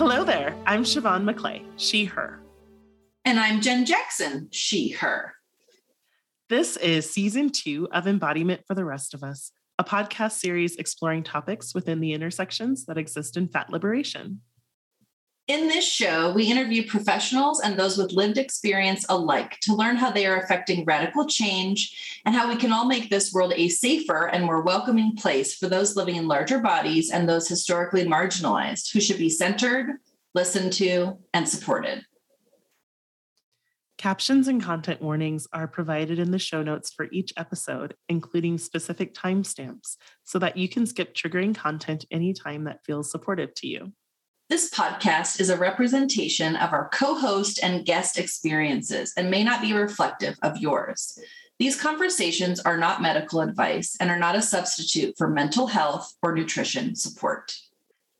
Hello there. I'm Siobhan McClay, she, her. And I'm Jen Jackson, she, her. This is season two of Embodiment for the Rest of Us, a podcast series exploring topics within the intersections that exist in fat liberation. In this show, we interview professionals and those with lived experience alike to learn how they are affecting radical change and how we can all make this world a safer and more welcoming place for those living in larger bodies and those historically marginalized who should be centered, listened to, and supported. Captions and content warnings are provided in the show notes for each episode, including specific timestamps, so that you can skip triggering content anytime that feels supportive to you. This podcast is a representation of our co host and guest experiences and may not be reflective of yours. These conversations are not medical advice and are not a substitute for mental health or nutrition support.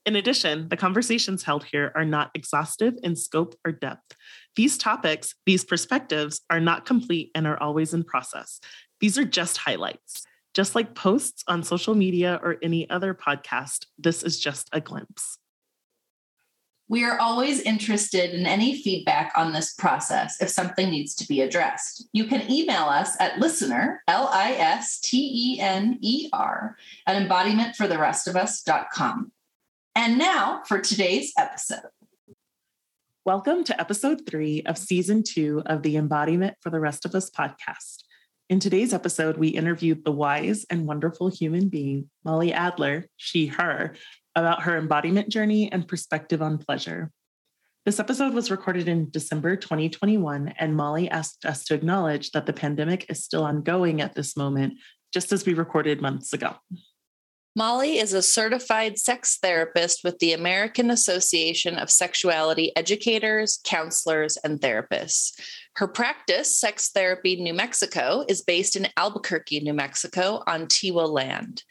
In addition, the conversations held here are not exhaustive in scope or depth. These topics, these perspectives, are not complete and are always in process. These are just highlights. Just like posts on social media or any other podcast, this is just a glimpse. We are always interested in any feedback on this process if something needs to be addressed. You can email us at listener, L I S T E N E R, at embodimentfortherestofus.com. And now for today's episode. Welcome to episode three of season two of the Embodiment for the Rest of Us podcast. In today's episode, we interviewed the wise and wonderful human being, Molly Adler, she, her, about her embodiment journey and perspective on pleasure. This episode was recorded in December 2021, and Molly asked us to acknowledge that the pandemic is still ongoing at this moment, just as we recorded months ago. Molly is a certified sex therapist with the American Association of Sexuality Educators, Counselors, and Therapists. Her practice, Sex Therapy New Mexico, is based in Albuquerque, New Mexico on Tiwa land.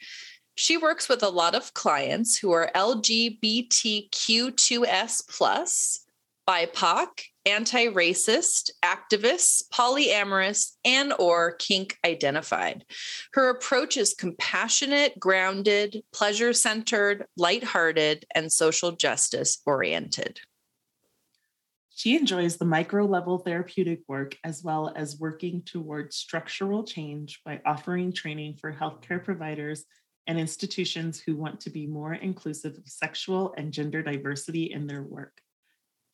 She works with a lot of clients who are LGBTQ2S plus, BIPOC, anti-racist, activists, polyamorous, and or kink identified. Her approach is compassionate, grounded, pleasure-centered, lighthearted, and social justice oriented. She enjoys the micro level therapeutic work as well as working towards structural change by offering training for healthcare providers and institutions who want to be more inclusive of sexual and gender diversity in their work.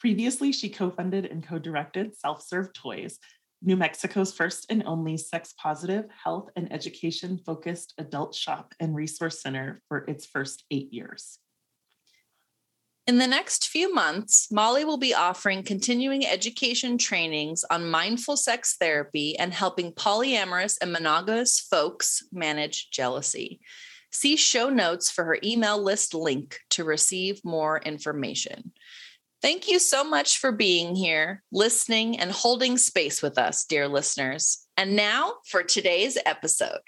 Previously, she co funded and co directed Self Serve Toys, New Mexico's first and only sex positive, health, and education focused adult shop and resource center for its first eight years. In the next few months, Molly will be offering continuing education trainings on mindful sex therapy and helping polyamorous and monogamous folks manage jealousy. See show notes for her email list link to receive more information. Thank you so much for being here, listening, and holding space with us, dear listeners. And now for today's episode.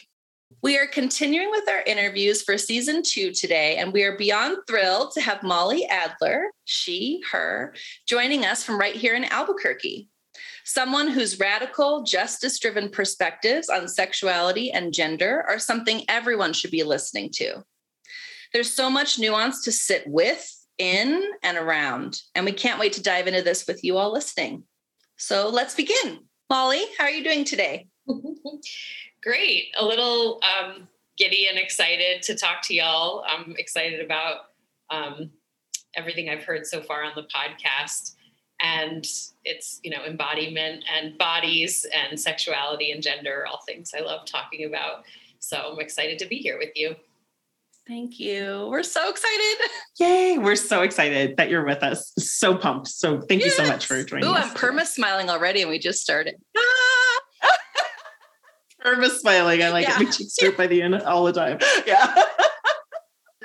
We are continuing with our interviews for season two today, and we are beyond thrilled to have Molly Adler, she, her, joining us from right here in Albuquerque someone whose radical, justice driven perspectives on sexuality and gender are something everyone should be listening to. There's so much nuance to sit with, in, and around, and we can't wait to dive into this with you all listening. So let's begin. Molly, how are you doing today? Great. A little um, giddy and excited to talk to y'all. I'm excited about um, everything I've heard so far on the podcast and it's you know embodiment and bodies and sexuality and gender all things i love talking about. So i'm excited to be here with you. Thank you. We're so excited. Yay we're so excited that you're with us. So pumped. So thank yes. you so much for joining Ooh, us i'm perma smiling already and we just started. Ah! Perma smiling. I like yeah. it my cheeks hurt by the end all the time. Yeah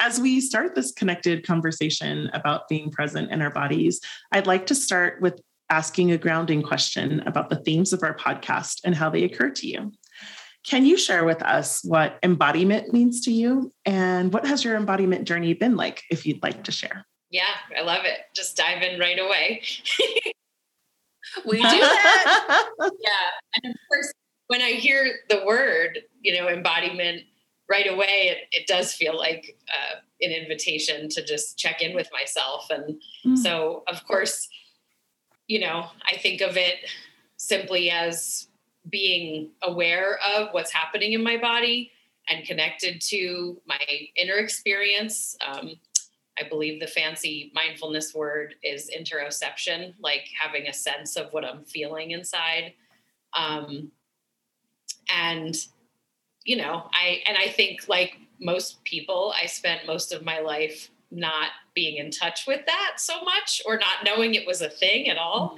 as we start this connected conversation about being present in our bodies, I'd like to start with asking a grounding question about the themes of our podcast and how they occur to you. Can you share with us what embodiment means to you and what has your embodiment journey been like if you'd like to share? Yeah, I love it. Just dive in right away. we do that. yeah. And of course, when I hear the word, you know, embodiment, right away it, it does feel like uh, an invitation to just check in with myself. And mm. so, of course, you know, I think of it simply as being aware of what's happening in my body and connected to my inner experience. Um, I believe the fancy mindfulness word is interoception, like having a sense of what I'm feeling inside. Um, and, you know, I, and I think like most people, I spent most of my life not being in touch with that so much or not knowing it was a thing at all.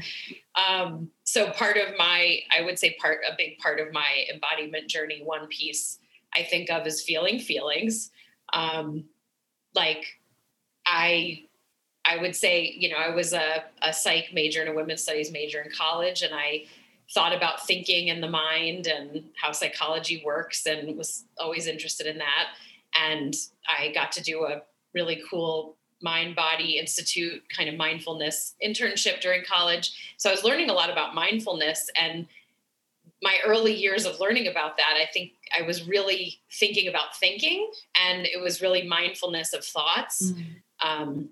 Um, so part of my, I would say part, a big part of my embodiment journey, one piece I think of is feeling feelings. Um, like I, I would say, you know, I was a, a psych major and a women's studies major in college, and I thought about thinking and the mind and how psychology works and was always interested in that. And I got to do a really cool mind body institute kind of mindfulness internship during college. So I was learning a lot about mindfulness and my early years of learning about that, I think I was really thinking about thinking and it was really mindfulness of thoughts. Mm. Um,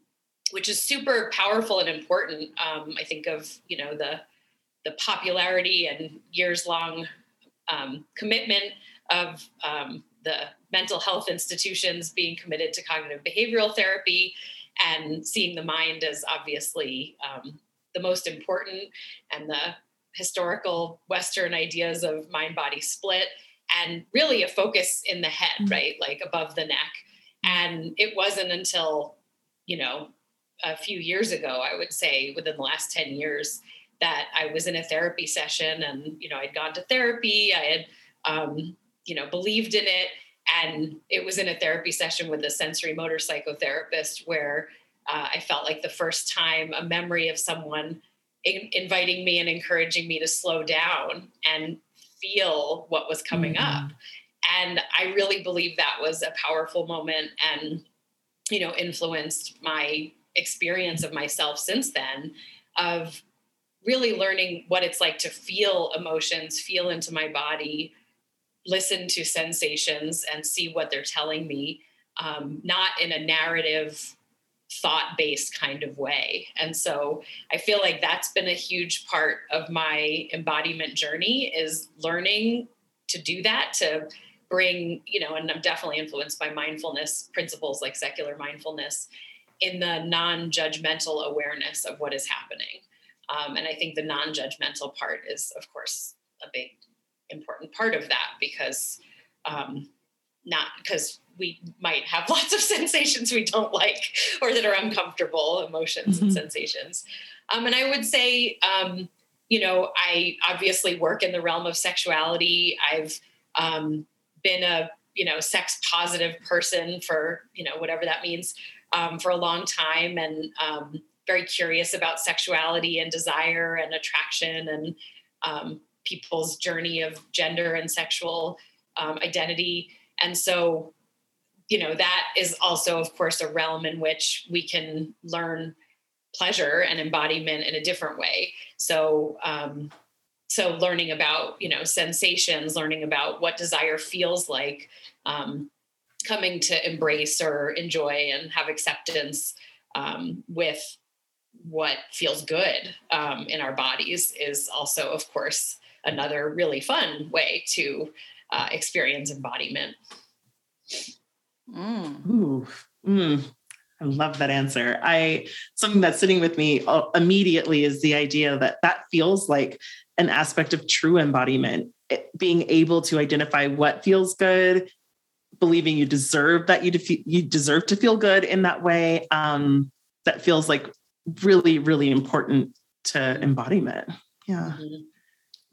which is super powerful and important. Um, I think of you know the the popularity and years long um, commitment of um, the mental health institutions being committed to cognitive behavioral therapy and seeing the mind as obviously um, the most important and the historical Western ideas of mind body split and really a focus in the head, mm-hmm. right? Like above the neck. And it wasn't until, you know, a few years ago, I would say within the last 10 years, that I was in a therapy session and, you know, I'd gone to therapy, I had, um, you know, believed in it. And it was in a therapy session with a sensory motor psychotherapist where uh, I felt like the first time a memory of someone in, inviting me and encouraging me to slow down and feel what was coming mm-hmm. up. And I really believe that was a powerful moment and, you know, influenced my experience of myself since then of really learning what it's like to feel emotions, feel into my body, listen to sensations, and see what they're telling me, um, not in a narrative, thought based kind of way. And so I feel like that's been a huge part of my embodiment journey is learning to do that, to bring, you know, and I'm definitely influenced by mindfulness principles like secular mindfulness in the non judgmental awareness of what is happening. Um, and I think the non judgmental part is, of course, a big important part of that because um, not because we might have lots of sensations we don't like or that are uncomfortable emotions mm-hmm. and sensations. Um, and I would say, um, you know, I obviously work in the realm of sexuality. I've um, been a, you know, sex positive person for, you know, whatever that means um, for a long time and um, very curious about sexuality and desire and attraction and um, people's journey of gender and sexual identity. And so you know that is also of course a realm in which we can learn pleasure and embodiment in a different way so um, so learning about you know sensations learning about what desire feels like um, coming to embrace or enjoy and have acceptance um, with what feels good um, in our bodies is also of course another really fun way to uh, experience embodiment Mm. Ooh, mm. I love that answer. I something that's sitting with me uh, immediately is the idea that that feels like an aspect of true embodiment, it, being able to identify what feels good, believing you deserve that you defe- you deserve to feel good in that way. Um, that feels like really, really important to embodiment. Yeah. Mm-hmm.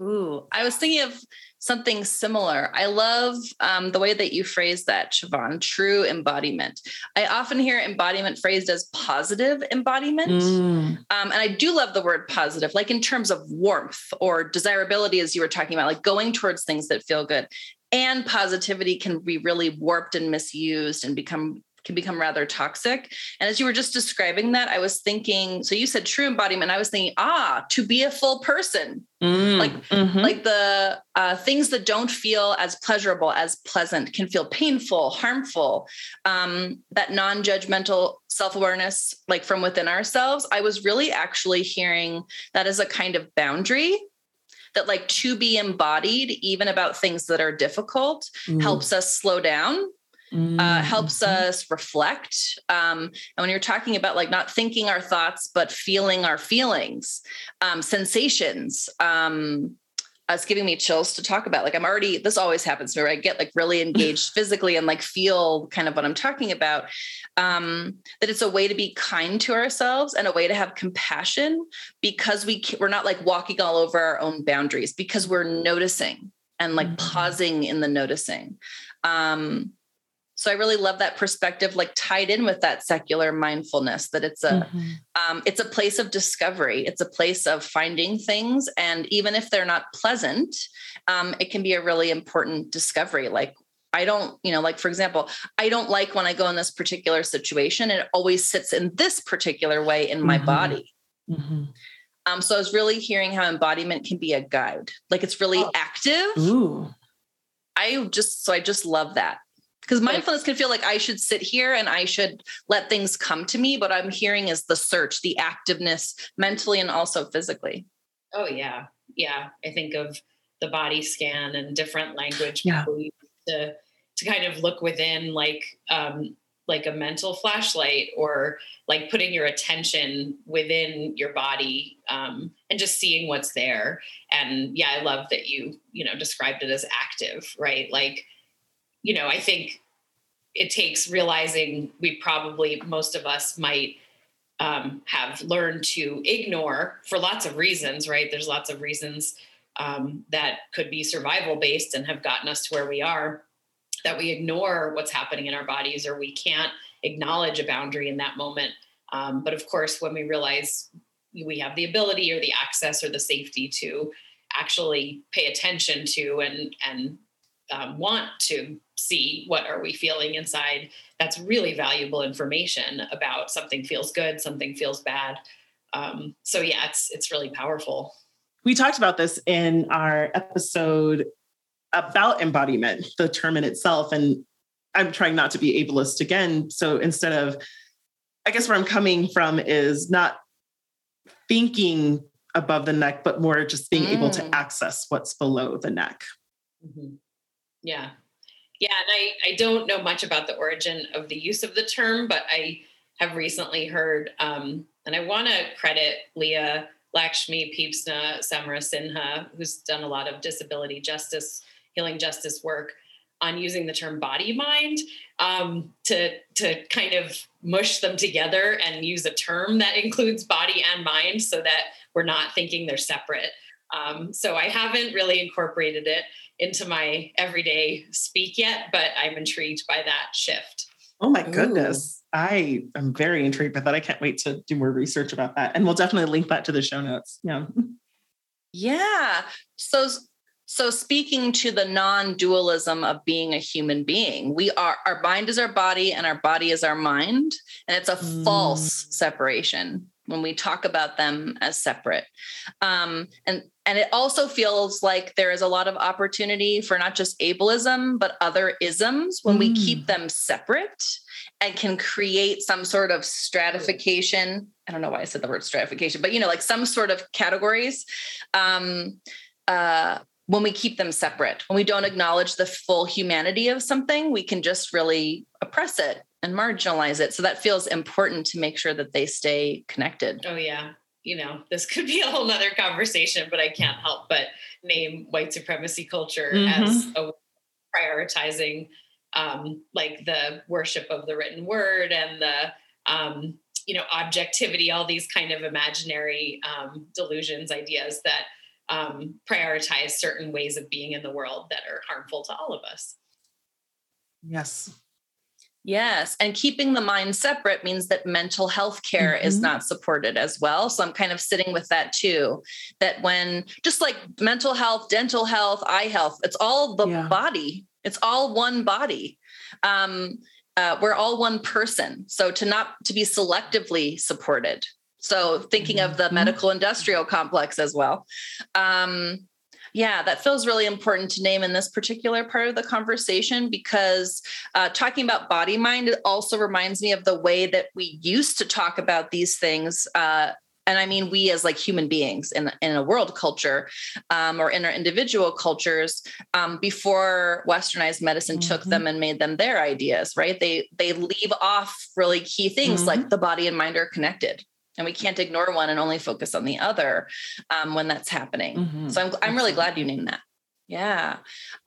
Ooh, I was thinking of something similar. I love um, the way that you phrase that, Siobhan, true embodiment. I often hear embodiment phrased as positive embodiment. Mm. Um, and I do love the word positive, like in terms of warmth or desirability, as you were talking about, like going towards things that feel good. And positivity can be really warped and misused and become can become rather toxic. And as you were just describing that, I was thinking, so you said true embodiment. I was thinking, ah, to be a full person, mm, like, mm-hmm. like the uh, things that don't feel as pleasurable as pleasant can feel painful, harmful. Um, that non-judgmental self-awareness, like from within ourselves, I was really actually hearing that as a kind of boundary that like to be embodied even about things that are difficult mm. helps us slow down Mm-hmm. Uh, helps mm-hmm. us reflect. Um, and when you're talking about like not thinking our thoughts, but feeling our feelings, um, sensations, um, it's giving me chills to talk about. Like I'm already, this always happens where I get like really engaged physically and like feel kind of what I'm talking about. Um, that it's a way to be kind to ourselves and a way to have compassion because we we're not like walking all over our own boundaries because we're noticing and like mm-hmm. pausing in the noticing. Um, so i really love that perspective like tied in with that secular mindfulness that it's a mm-hmm. um, it's a place of discovery it's a place of finding things and even if they're not pleasant um, it can be a really important discovery like I don't, you know, like for example, I don't like when I go in this particular situation. It always sits in this particular way in my mm-hmm. body. Mm-hmm. Um, so I was really hearing how embodiment can be a guide. Like it's really oh. active. Ooh. I just so I just love that because mindfulness can feel like I should sit here and I should let things come to me. But I'm hearing is the search, the activeness mentally and also physically. Oh, yeah. Yeah. I think of the body scan and different language yeah. to, to kind of look within like, um, like a mental flashlight or like putting your attention within your body um, and just seeing what's there and yeah i love that you you know described it as active right like you know, I think it takes realizing we probably, most of us might um, have learned to ignore for lots of reasons, right? There's lots of reasons um, that could be survival based and have gotten us to where we are that we ignore what's happening in our bodies or we can't acknowledge a boundary in that moment. Um, but of course, when we realize we have the ability or the access or the safety to actually pay attention to and and um, want to see what are we feeling inside that's really valuable information about something feels good something feels bad um, so yeah it's it's really powerful we talked about this in our episode about embodiment the term in itself and i'm trying not to be ableist again so instead of i guess where i'm coming from is not thinking above the neck but more just being mm. able to mm. access what's below the neck mm-hmm. Yeah yeah, and I, I don't know much about the origin of the use of the term, but I have recently heard, um, and I want to credit Leah Lakshmi Piepzna-Samarasinha, who's done a lot of disability justice, healing justice work on using the term body mind um, to to kind of mush them together and use a term that includes body and mind so that we're not thinking they're separate. Um, so I haven't really incorporated it into my everyday speak yet, but I'm intrigued by that shift. Oh my goodness. Ooh. I am very intrigued by that. I can't wait to do more research about that. And we'll definitely link that to the show notes. Yeah. Yeah. So so speaking to the non-dualism of being a human being, we are our mind is our body and our body is our mind, and it's a mm. false separation when we talk about them as separate. Um, and and it also feels like there is a lot of opportunity for not just ableism but other isms when mm. we keep them separate and can create some sort of stratification. I don't know why I said the word stratification, but you know, like some sort of categories. Um, uh, when we keep them separate, when we don't acknowledge the full humanity of something, we can just really oppress it and marginalize it. So that feels important to make sure that they stay connected. Oh, yeah. You know, this could be a whole nother conversation, but I can't help but name white supremacy culture mm-hmm. as a prioritizing um, like the worship of the written word and the um, you know objectivity all these kind of imaginary um, delusions ideas that um, prioritize certain ways of being in the world that are harmful to all of us yes Yes. And keeping the mind separate means that mental health care mm-hmm. is not supported as well. So I'm kind of sitting with that too. That when just like mental health, dental health, eye health, it's all the yeah. body, it's all one body. Um, uh, we're all one person. So to not to be selectively supported. So thinking of the Mm-hmm. medical industrial complex as well. Um, yeah, that feels really important to name in this particular part of the conversation because uh, talking about body mind it also reminds me of the way that we used to talk about these things. Uh, and I mean, we as like human beings in, in a world culture um, or in our individual cultures um, before westernized medicine took Mhm. them and made them their ideas, right? They they leave off really key things like the body and mind are connected. And we can't ignore one and only focus on the other um, when that's happening. Mhm. So I'm, I'm really glad you named that. Yeah.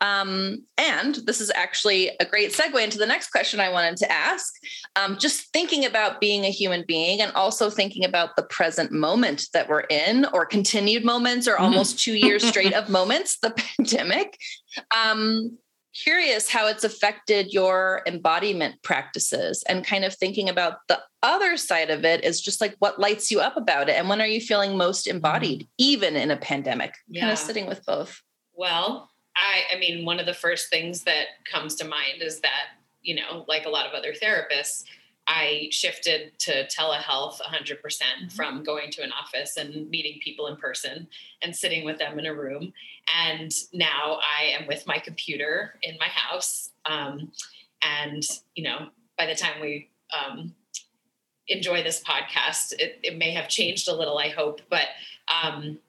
Um, and this is actually a great segue into the next question I wanted to ask. Um, just thinking about being a human being and also thinking about the present moment that we're in, or continued moments, or Mhm. almost two years straight of moments, the pandemic. Um, curious how it's affected your embodiment practices and kind of thinking about the other side of it is just like what lights you up about it and when are you feeling most mm-hmm. embodied even in a pandemic? Kind Yeah. of sitting with both. Well, I I mean, one of the first things that comes to mind is that, you know, like a lot of other therapists, I shifted to telehealth 100% Mhm. from going to an office and meeting people in person and sitting with them in a room. And now I am with my computer in my house. Um, and, you know, by the time we um, enjoy this podcast, it, it may have changed a little, I hope. But um,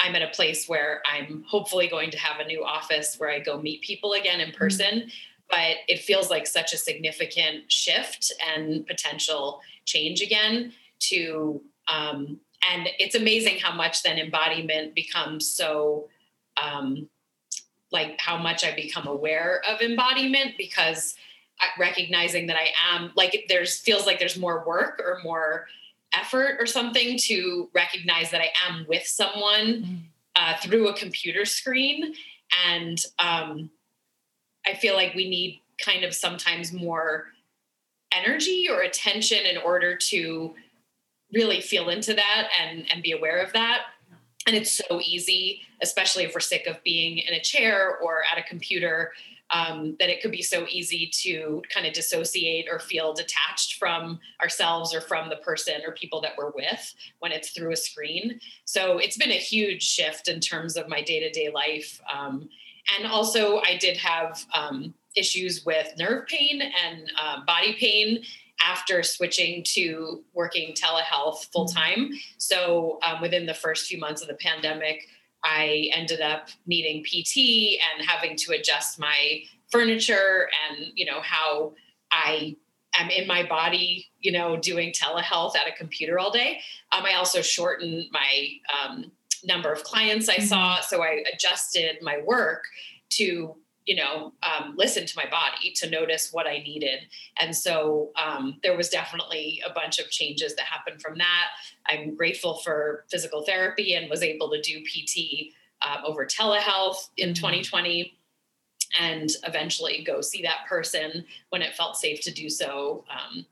I'm at a place where I'm hopefully going to have a new office where I go meet people again in person. But it feels like such a significant shift and potential change again to, um, and it's amazing how much then embodiment becomes so, um, like how much I become aware of embodiment because recognizing that I am like there's feels like there's more work or more effort or something to recognize that I am with someone uh, through a computer screen. And um, I feel like we need kind of sometimes more energy or attention in order to really feel into that and, and be aware of that. And it's so easy, especially if we're sick of being in a chair or at a computer, um, that it could be so easy to kind of dissociate or feel detached from ourselves or from the person or people that we're with when it's through a screen. So it's been a huge shift in terms of my day to day life. Um, and also, I did have um, issues with nerve pain and uh, body pain after switching to working telehealth full time. So um, within the first few months of the pandemic, I ended up needing PT and having to adjust my furniture and you know how I am in my body, you know, doing telehealth at a computer all day. Um, I also shortened my um, number of clients I saw, so I adjusted my work to you know um, listen to my body to notice what i needed. And so um, there was definitely a bunch of changes that happened from that. I'm grateful for physical therapy and was able to do pt uh, over telehealth in 2020 and eventually go see that person when it felt safe to do so um,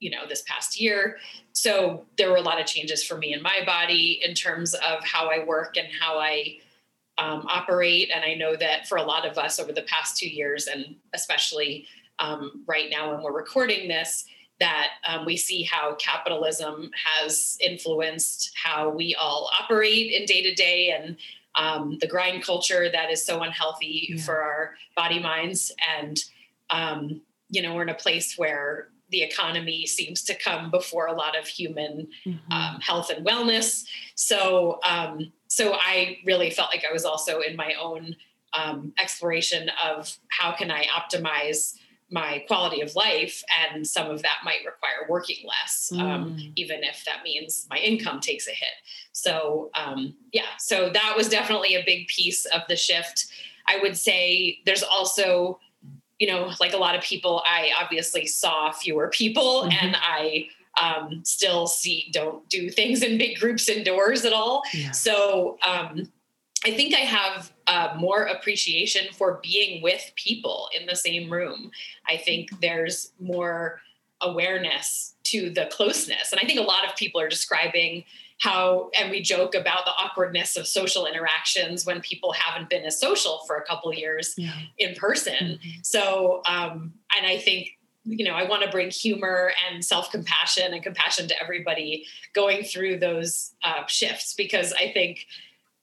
you know this past year so there were a lot of changes for me in my body in terms of how i work and how i um, operate. And I know that for a lot of us over the past two years, and especially um, right now when we're recording this, that um, we see how capitalism has influenced how we all operate in day to day and um, the grind culture that is so unhealthy Yeah. for our body minds. And, um, you know, we're in a place where the economy seems to come before a lot of human Mhm. um, health and wellness. So, um, so I really felt like I was also in my own um, exploration of how can I optimize my quality of life, and some of that might require working less, um, Mm. even if that means my income takes a hit. So, um, yeah, so that was definitely a big piece of the shift. I would say there's also you know, like a lot of people, I obviously saw fewer people Mhm. and I um, still see, don't do things in big groups indoors at all. Yeah. So um, I think I have uh, more appreciation for being with people in the same room. I think there's more awareness to the closeness. And I think a lot of people are describing how, and we joke about the awkwardness of social interactions when people haven't been as social for a couple years Yeah. in person. Mhm. So, um, and I think you know, I want to bring humor and self compassion and compassion to everybody going through those uh, shifts because I think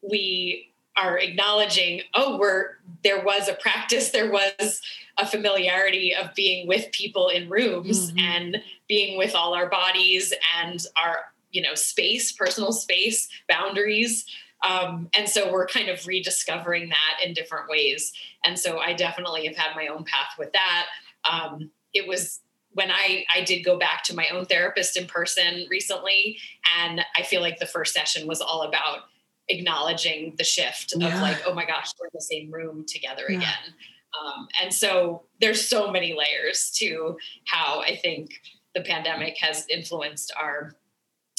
we are acknowledging, oh, we're there was a practice, there was a familiarity of being with people in rooms mm-hmm. and being with all our bodies and our you know space personal space boundaries um, and so we're kind of rediscovering that in different ways and so i definitely have had my own path with that um, it was when I, I did go back to my own therapist in person recently and i feel like the first session was all about acknowledging the shift yeah. of like oh my gosh we're in the same room together yeah. again um, and so there's so many layers to how i think the pandemic has influenced our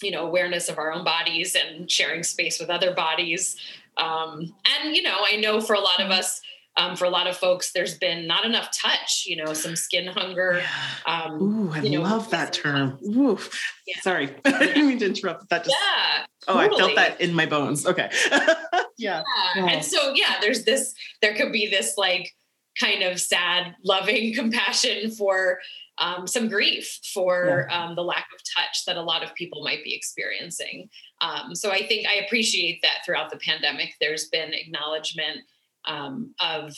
you know awareness of our own bodies and sharing space with other bodies. Um, and you know i know for a lot of us um, for a lot of folks there's been not enough touch you know some skin hunger um, Ooh, i you know, love that term. Ooh. Yeah. sorry. I didn't mean to interrupt that just yeah oh totally. i felt that in my bones. Okay. Yeah. yeah. And so yeah there's this there could be this like kind of sad loving compassion for um, some grief for yeah. um, the lack of touch that a lot of people might be experiencing. Um, so I think I appreciate that throughout the pandemic, there's been acknowledgement um, of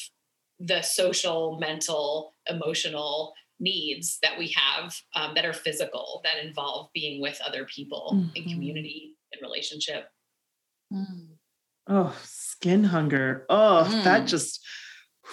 the social, mental, emotional needs that we have um, that are physical, that involve being with other people mm-hmm. in community and relationship. Mm. Oh, skin hunger. Oh, mm. that just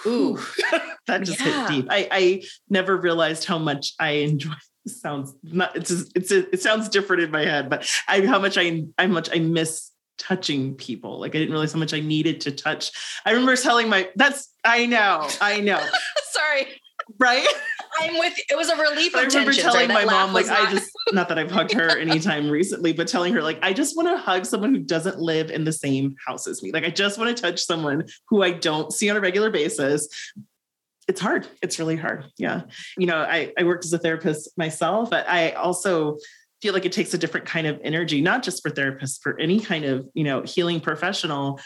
Ooh, that just yeah. hit deep. I, I never realized how much I enjoy. Sounds not. It's it's it sounds different in my head, but I how much I how much I miss touching people. Like I didn't realize how much I needed to touch. I remember telling my that's I know I know. Sorry. Right. I'm with. It was a relief. I remember telling my mom, like, not... I just not that I've hugged her anytime recently, but telling her, like, I just want to hug someone who doesn't live in the same house as me. Like, I just want to touch someone who I don't see on a regular basis. It's hard. It's really hard. Yeah. You know, I I worked as a therapist myself, but I also feel like it takes a different kind of energy, not just for therapists, for any kind of you know healing professional.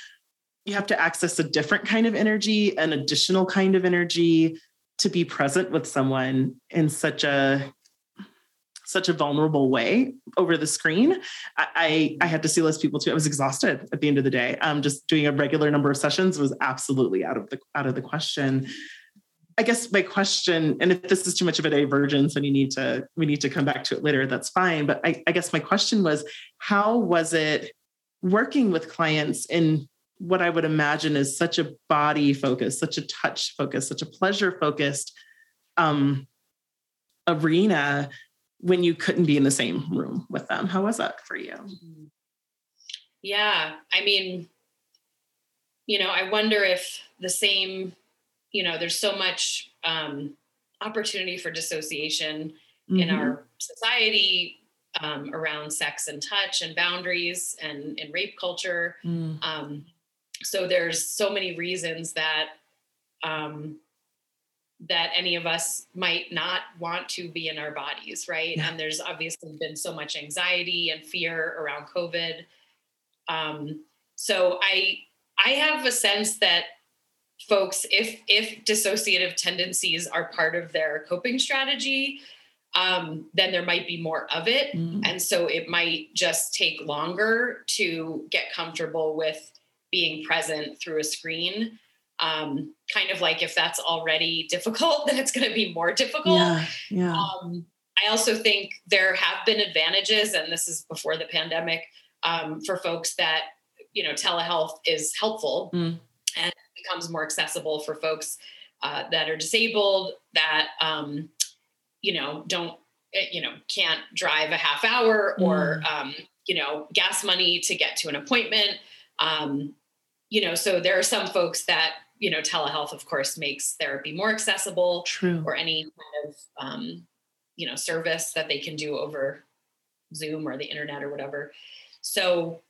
You have to access a different kind of energy, an additional kind of energy to be present with someone in such a such a vulnerable way over the screen. I, I, I had to see less people too. I was exhausted at the end of the day. Um, just doing a regular number of sessions was absolutely out of the out of the question. I guess my question, and if this is too much of a divergence and you need to, we need to come back to it later, that's fine. But I, I guess my question was, how was it working with clients in what I would imagine is such a body focus, such a touch focus, such a pleasure focused um, arena when you couldn't be in the same room with them. How was that for you? Yeah, I mean, you know, I wonder if the same, you know, there's so much um, opportunity for dissociation mm-hmm. in our society um, around sex and touch and boundaries and in rape culture. Mm. Um, so there's so many reasons that um, that any of us might not want to be in our bodies right yeah. and there's obviously been so much anxiety and fear around covid um, so i i have a sense that folks if if dissociative tendencies are part of their coping strategy um, then there might be more of it mm. and so it might just take longer to get comfortable with being present through a screen um, kind of like if that's already difficult then it's going to be more difficult yeah, yeah. Um, i also think there have been advantages and this is before the pandemic um, for folks that you know telehealth is helpful mm. and becomes more accessible for folks uh, that are disabled that um, you know don't eh, you know can't drive a half hour or mm. um, you know gas money to get to an appointment um, you know, so there are some folks that, you know, telehealth, of course, makes therapy more accessible True. or any kind of, um, you know, service that they can do over Zoom or the internet or whatever. So,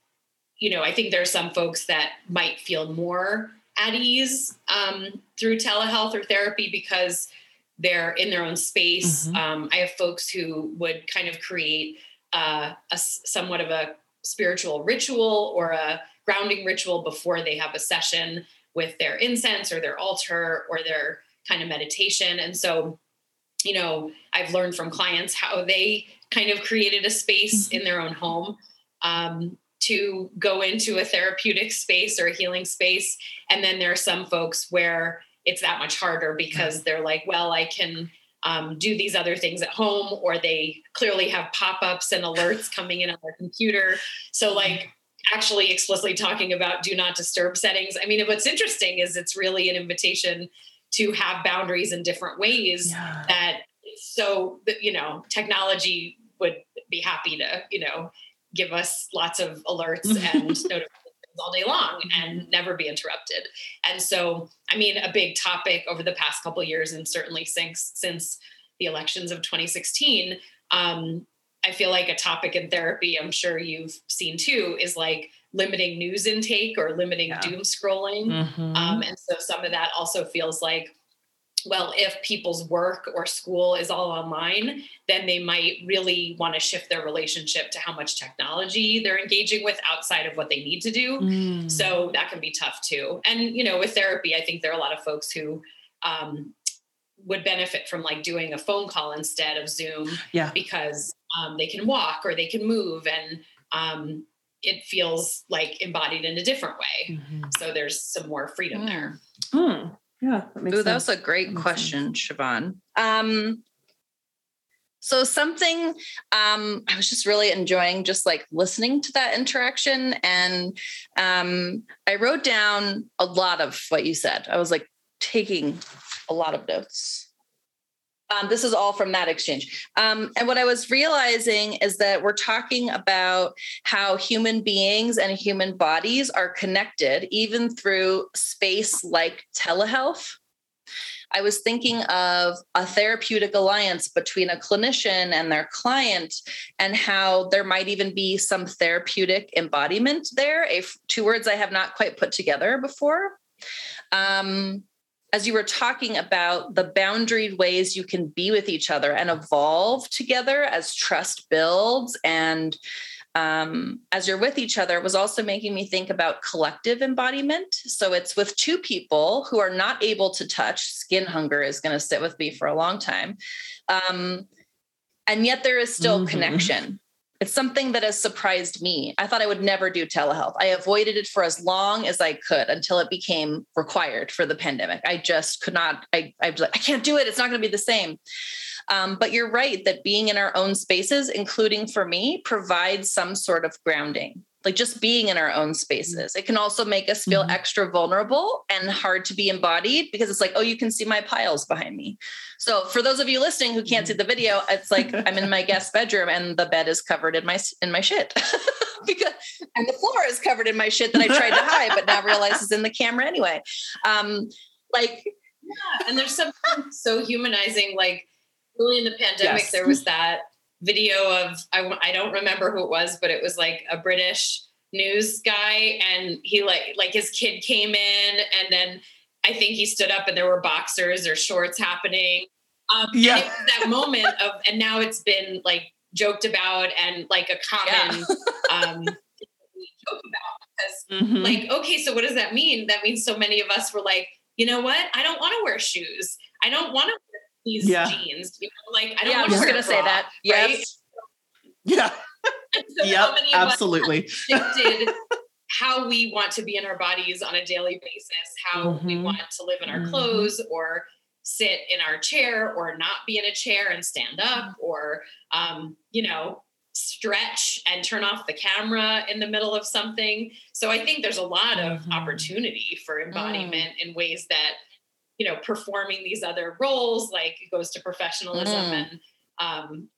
you know, I think there are some folks that might feel more at ease um, through telehealth or therapy because they're in their own space. Mm-hmm. Um, I have folks who would kind of create uh, a somewhat of a spiritual ritual or a grounding ritual before they have a session with their incense or their altar or their kind of meditation. And so you know, I've learned from clients how they kind of created a space mm-hmm. in their own home um, to go into a therapeutic space or a healing space. And then there are some folks where it's that much harder because they're like, well, I can um, do these other things at home, or they clearly have pop ups and alerts coming in on their computer. So, like, actually explicitly talking about do not disturb settings. I mean, what's interesting is it's really an invitation to have boundaries in different ways yeah. that so you know technology would be happy to you know give us lots of alerts and notifications all day long and never be interrupted and so i mean a big topic over the past couple years and certainly since since the elections of 2016 um, i feel like a topic in therapy i'm sure you've seen too is like limiting news intake or limiting yeah. doom scrolling. Mm-hmm. Um, and so some of that also feels like, well, if people's work or school is all online, then they might really want to shift their relationship to how much technology they're engaging with outside of what they need to do. Mm. So that can be tough too. And, you know, with therapy, I think there are a lot of folks who, um, would benefit from like doing a phone call instead of Zoom, yeah, because um, they can walk or they can move, and um, it feels like embodied in a different way. Mm-hmm. So there's some more freedom mm. there. Mm. Yeah. That, Ooh, that was a great question, sense. Siobhan. Um, so something um, I was just really enjoying, just like listening to that interaction, and um, I wrote down a lot of what you said. I was like taking a lot of notes. Um, this is all from that exchange. Um, and what I was realizing is that we're talking about how human beings and human bodies are connected, even through space like telehealth. I was thinking of a therapeutic alliance between a clinician and their client, and how there might even be some therapeutic embodiment there. A, two words I have not quite put together before. Um, as you were talking about the boundaried ways you can be with each other and evolve together as trust builds and um, as you're with each other, it was also making me think about collective embodiment. So it's with two people who are not able to touch. Skin hunger is going to sit with me for a long time. Um, and yet there is still mm-hmm. connection it's something that has surprised me. I thought I would never do telehealth. I avoided it for as long as I could until it became required for the pandemic. I just could not, I, I was like, I can't do it. It's not going to be the same. Um, but you're right that being in our own spaces, including for me, provides some sort of grounding like just being in our own spaces. It can also make us feel mm-hmm. extra vulnerable and hard to be embodied because it's like, oh, you can see my piles behind me. So for those of you listening who can't see the video, it's like I'm in my guest bedroom and the bed is covered in my in my shit. because and the floor is covered in my shit that I tried to hide, but now realize is in the camera anyway. Um, like yeah, and there's something so humanizing. Like really in the pandemic, yes. there was that video of I, I don't remember who it was, but it was like a British news guy, and he like like his kid came in, and then I think he stood up, and there were boxers or shorts happening. Um, yeah, that moment of, and now it's been like joked about and like a common yeah. um, joke about because mm-hmm. like okay, so what does that mean? That means so many of us were like, you know what? I don't want to wear shoes. I don't want to these yeah. jeans. You know, like I don't yeah, want to gonna say that. Right? Yes. Yeah. so yep, absolutely. shifted how we want to be in our bodies on a daily basis, how mm-hmm. we want to live in our mm-hmm. clothes or sit in our chair or not be in a chair and stand up or um, you know stretch and turn off the camera in the middle of something so i think there's a lot of mm-hmm. opportunity for embodiment mm. in ways that you know performing these other roles like it goes to professionalism mm. and um,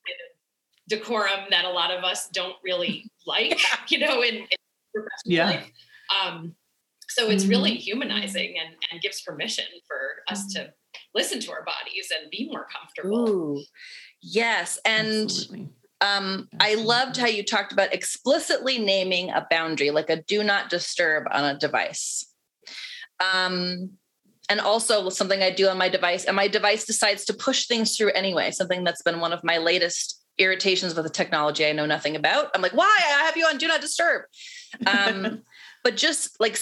decorum that a lot of us don't really like you know in, in professional yeah. life um, so it's really mm-hmm. humanizing and, and gives permission for us to listen to our bodies and be more comfortable Ooh. yes and Absolutely. Um, I loved how you talked about explicitly naming a boundary, like a do not disturb on a device. Um, and also something I do on my device, and my device decides to push things through anyway, something that's been one of my latest irritations with the technology I know nothing about. I'm like, why? I have you on Do Not Disturb. Um, but just like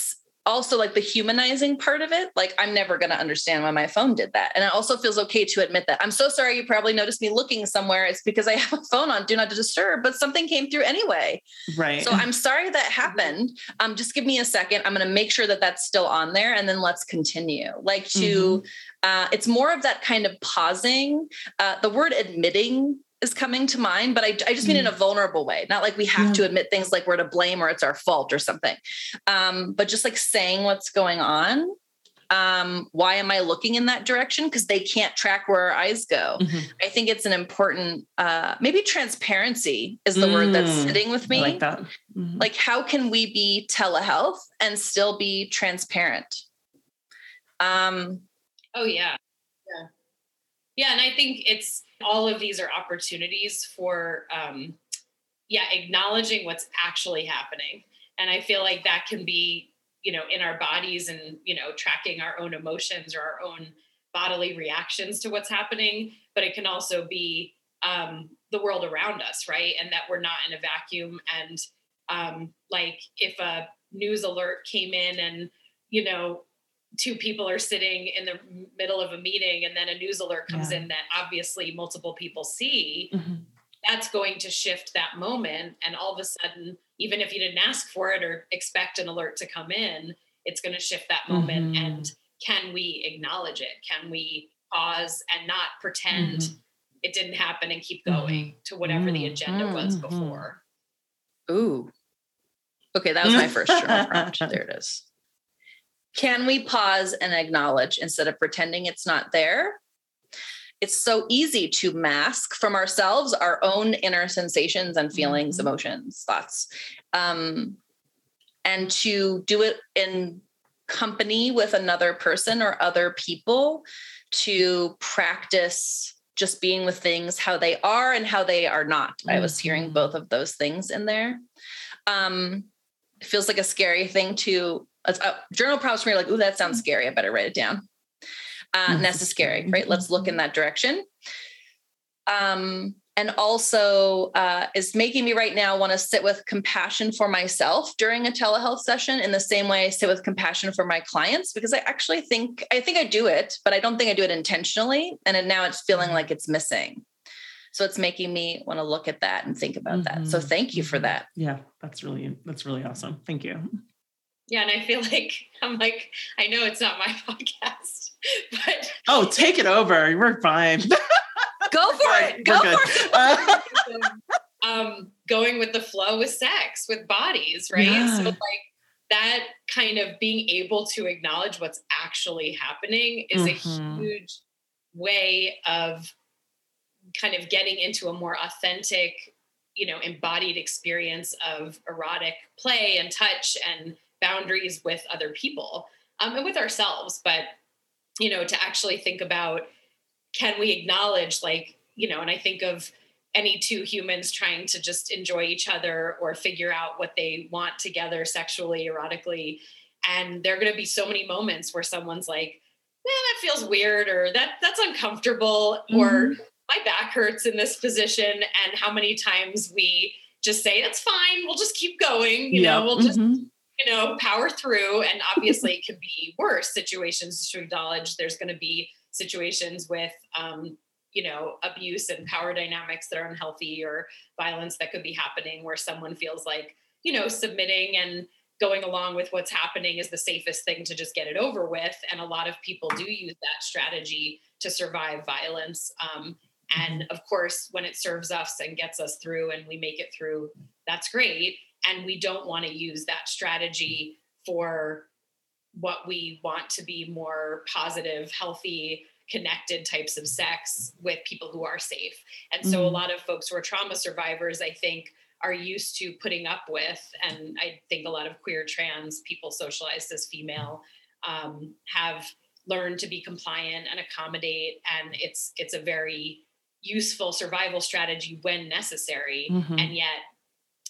also like the humanizing part of it like i'm never going to understand why my phone did that. And it also feels okay to admit that. I'm so sorry you probably noticed me looking somewhere. It's because i have a phone on do not disturb but something came through anyway. Right. So i'm sorry that happened. Um just give me a second. I'm going to make sure that that's still on there and then let's continue. Like to mm-hmm. uh it's more of that kind of pausing. Uh the word admitting is coming to mind, but I, I just mean mm. in a vulnerable way, not like we have yeah. to admit things like we're to blame or it's our fault or something, um, but just like saying what's going on. Um, why am I looking in that direction? Because they can't track where our eyes go. Mm-hmm. I think it's an important, uh, maybe transparency is the mm. word that's mm. sitting with me. I like that. Mm-hmm. Like, how can we be telehealth and still be transparent? Um, oh yeah, yeah, yeah, and I think it's all of these are opportunities for um, yeah acknowledging what's actually happening. And i feel like that can be you know in our bodies and you know tracking our own emotions or our own bodily reactions to what's happening. But it can also be um, the world around us right? And that we're not in a vacuum. And um, like if a news alert came in and you know two people are sitting in the middle of a meeting and then a news alert comes yeah. in that obviously multiple people see mm-hmm. that's going to shift that moment and all of a sudden even if you didn't ask for it or expect an alert to come in it's going to shift that moment mm-hmm. and can we acknowledge it can we pause and not pretend mm-hmm. it didn't happen and keep going mm-hmm. to whatever the agenda was mm-hmm. before ooh okay that was my first journal prompt there it is can we pause and acknowledge instead of pretending it's not there? It's so easy to mask from ourselves our own inner sensations and feelings, mm-hmm. emotions, thoughts, um, and to do it in company with another person or other people to practice just being with things how they are and how they are not. Mm-hmm. I was hearing mm-hmm. both of those things in there. Um, it feels like a scary thing to a, a journal prompts me like, ooh, that sounds scary. I better write it down. Uh, and that's scary, right? Let's look in that direction. Um, and also uh, is making me right now want to sit with compassion for myself during a telehealth session in the same way I sit with compassion for my clients because I actually think I think I do it, but I don't think I do it intentionally. And now it's feeling like it's missing. So it's making me want to look at that and think about mm-hmm. that. So mm-hmm. thank you for mm-hmm. that. Yeah, that's really that's really awesome. Thank you. Yeah, and I feel like I'm like, I know it's not my podcast, but oh, take it over. We're fine. Go for it. Go for it. um, going with the flow with sex, with bodies, right? Yeah. So like that kind of being able to acknowledge what's actually happening is mm-hmm. a huge way of kind of getting into a more authentic you know embodied experience of erotic play and touch and boundaries with other people um, and with ourselves but you know to actually think about can we acknowledge like you know and i think of any two humans trying to just enjoy each other or figure out what they want together sexually erotically and there are going to be so many moments where someone's like man that feels weird or that that's uncomfortable mm-hmm. or my back hurts in this position and how many times we just say that's fine we'll just keep going you know we'll just mm-hmm you know, power through. And obviously, it can be worse situations to acknowledge. There's going to be situations with, um, you know, abuse and power dynamics that are unhealthy or violence that could be happening where someone feels like, you know, submitting and going along with what's happening is the safest thing to just get it over with. And a lot of people do use that strategy to survive violence. Um, and of course, when it serves us and gets us through and we make it through, that's great and we don't want to use that strategy for what we want to be more positive healthy connected types of sex with people who are safe and so mm-hmm. a lot of folks who are trauma survivors i think are used to putting up with and i think a lot of queer trans people socialized as female um, have learned to be compliant and accommodate and it's it's a very useful survival strategy when necessary mm-hmm. and yet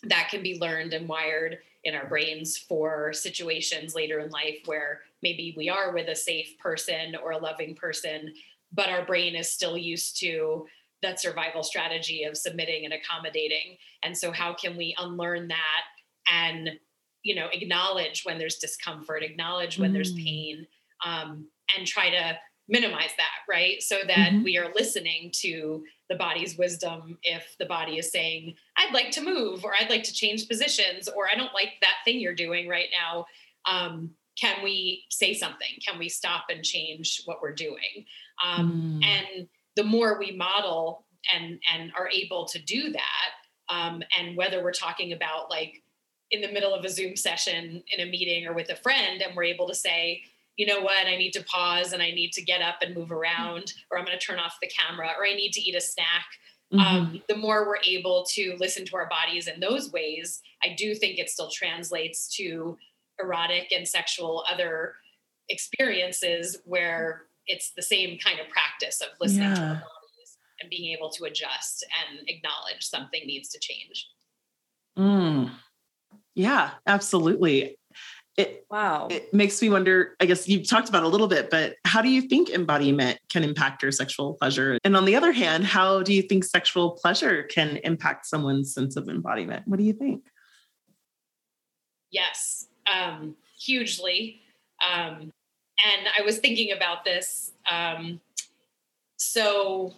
that can be learned and wired in our brains for situations later in life where maybe we are with a safe person or a loving person, but our brain is still used to that survival strategy of submitting and accommodating. And so, how can we unlearn that and you know acknowledge when there's discomfort acknowledge when mm. there's pain um, and try to minimize that right so that mm-hmm. we are listening to the body's wisdom if the body is saying i'd like to move or i'd like to change positions or i don't like that thing you're doing right now um, can we say something can we stop and change what we're doing um, mm. and the more we model and and are able to do that um, and whether we're talking about like in the middle of a zoom session in a meeting or with a friend and we're able to say you know what, I need to pause and I need to get up and move around, or I'm going to turn off the camera, or I need to eat a snack. Mm-hmm. Um, the more we're able to listen to our bodies in those ways, I do think it still translates to erotic and sexual other experiences where it's the same kind of practice of listening yeah. to our bodies and being able to adjust and acknowledge something needs to change. Mm. Yeah, absolutely. It, wow. It makes me wonder, I guess you've talked about a little bit, but how do you think embodiment can impact your sexual pleasure? And on the other hand, how do you think sexual pleasure can impact someone's sense of embodiment? What do you think? Yes, um, hugely. Um, and I was thinking about this. Um, so,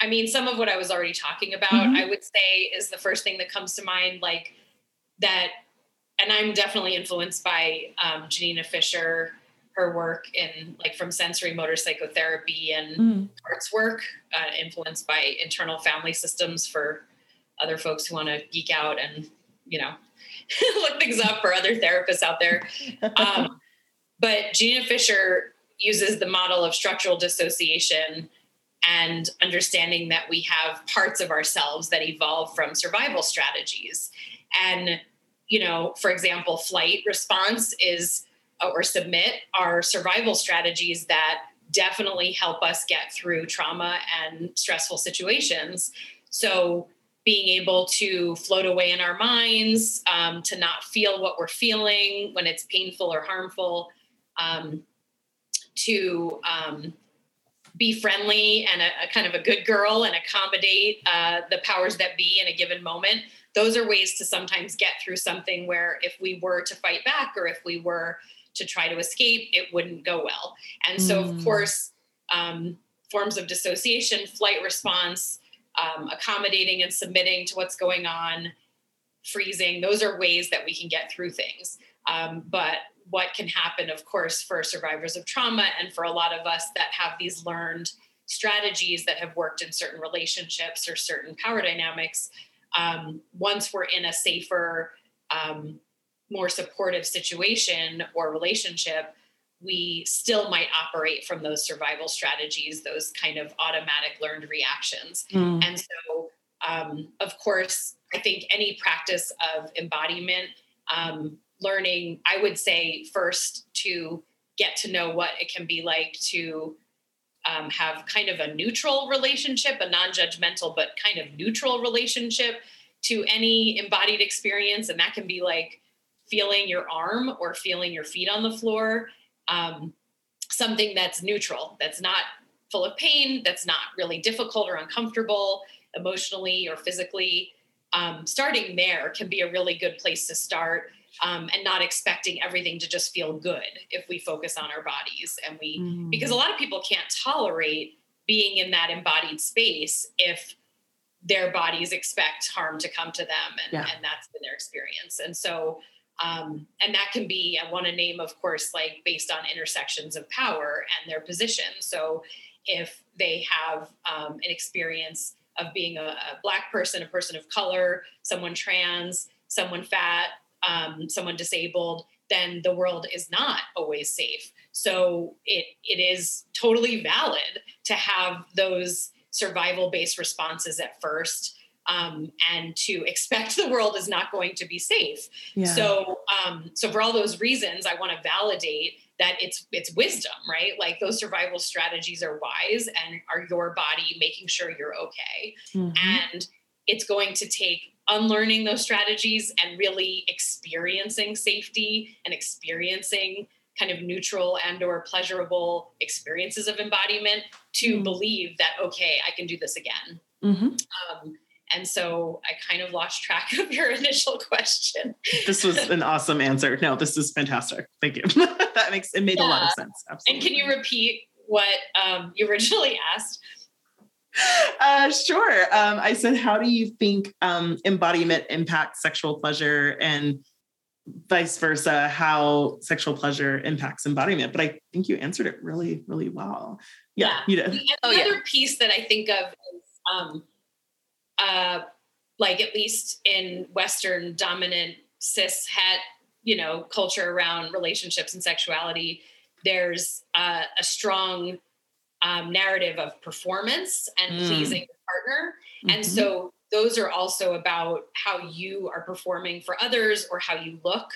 I mean, some of what I was already talking about, mm-hmm. I would say is the first thing that comes to mind, like that and I'm definitely influenced by um, Janina Fisher, her work in like from sensorimotor psychotherapy and mm. arts work, uh, influenced by internal family systems for other folks who want to geek out and you know look things up for other therapists out there. Um, but Janina Fisher uses the model of structural dissociation and understanding that we have parts of ourselves that evolve from survival strategies and you know, for example, flight response is uh, or submit are survival strategies that definitely help us get through trauma and stressful situations. So being able to float away in our minds, um, to not feel what we're feeling when it's painful or harmful, um, to um, be friendly and a, a, kind of a good girl and accommodate uh, the powers that be in a given moment those are ways to sometimes get through something where if we were to fight back or if we were to try to escape, it wouldn't go well. And so, mm. of course, um, forms of dissociation, flight response, um, accommodating and submitting to what's going on, freezing, those are ways that we can get through things. Um, but what can happen, of course, for survivors of trauma and for a lot of us that have these learned strategies that have worked in certain relationships or certain power dynamics um, once we're in a safer, um, more supportive situation or relationship, we still might operate from those survival strategies, those kind of automatic learned reactions. Mm. And so, um, of course, I think any practice of embodiment, um, learning, I would say first to get to know what it can be like to um, have kind of a neutral relationship, a non judgmental, but kind of neutral relationship to any embodied experience. And that can be like feeling your arm or feeling your feet on the floor. Um, something that's neutral, that's not full of pain, that's not really difficult or uncomfortable emotionally or physically. Um, starting there can be a really good place to start um, and not expecting everything to just feel good if we focus on our bodies and we mm. because a lot of people can't tolerate being in that embodied space if their bodies expect harm to come to them and, yeah. and that's been their experience and so um, and that can be i want to name of course like based on intersections of power and their position so if they have um, an experience of being a, a, black person a person of color someone trans someone fat um, someone disabled, then the world is not always safe. So it it is totally valid to have those survival based responses at first. Um, and to expect the world is not going to be safe. Yeah. So, um, so for all those reasons, I want to validate that it's it's wisdom, right? Like those survival strategies are wise and are your body making sure you're okay. Mm-hmm. And it's going to take unlearning those strategies and really experiencing safety and experiencing kind of neutral and or pleasurable experiences of embodiment to mm-hmm. believe that okay i can do this again mm-hmm. um, And so I kind of lost track of your initial question. This was an awesome answer. No, this is fantastic. Thank you. that makes it made yeah. a lot of sense. Absolutely. And can you repeat what um, you originally asked? Uh, sure. Um, I said, how do you think um, embodiment impacts sexual pleasure and vice versa, how sexual pleasure impacts embodiment? But I think you answered it really, really well. Yeah, yeah. you did. Oh, Another yeah. piece that I think of is um, uh, like at least in Western dominant cis het, you know, culture around relationships and sexuality, there's uh, a strong um, narrative of performance and mm. pleasing the partner. Mm-hmm. And so those are also about how you are performing for others or how you look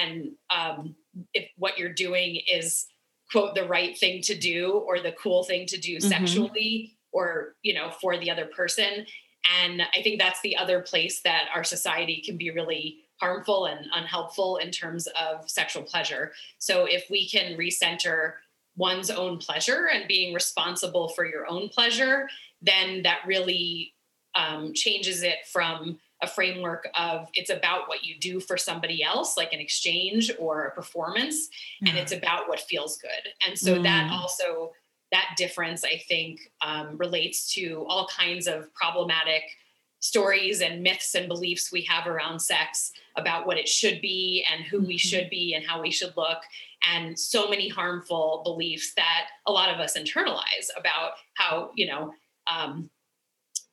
and um, if what you're doing is quote the right thing to do or the cool thing to do mm-hmm. sexually or you know for the other person and i think that's the other place that our society can be really harmful and unhelpful in terms of sexual pleasure so if we can recenter one's own pleasure and being responsible for your own pleasure, then that really um, changes it from a framework of it's about what you do for somebody else, like an exchange or a performance, mm. and it's about what feels good. And so mm. that also, that difference, I think, um, relates to all kinds of problematic stories and myths and beliefs we have around sex about what it should be and who mm-hmm. we should be and how we should look and so many harmful beliefs that a lot of us internalize about how you know um,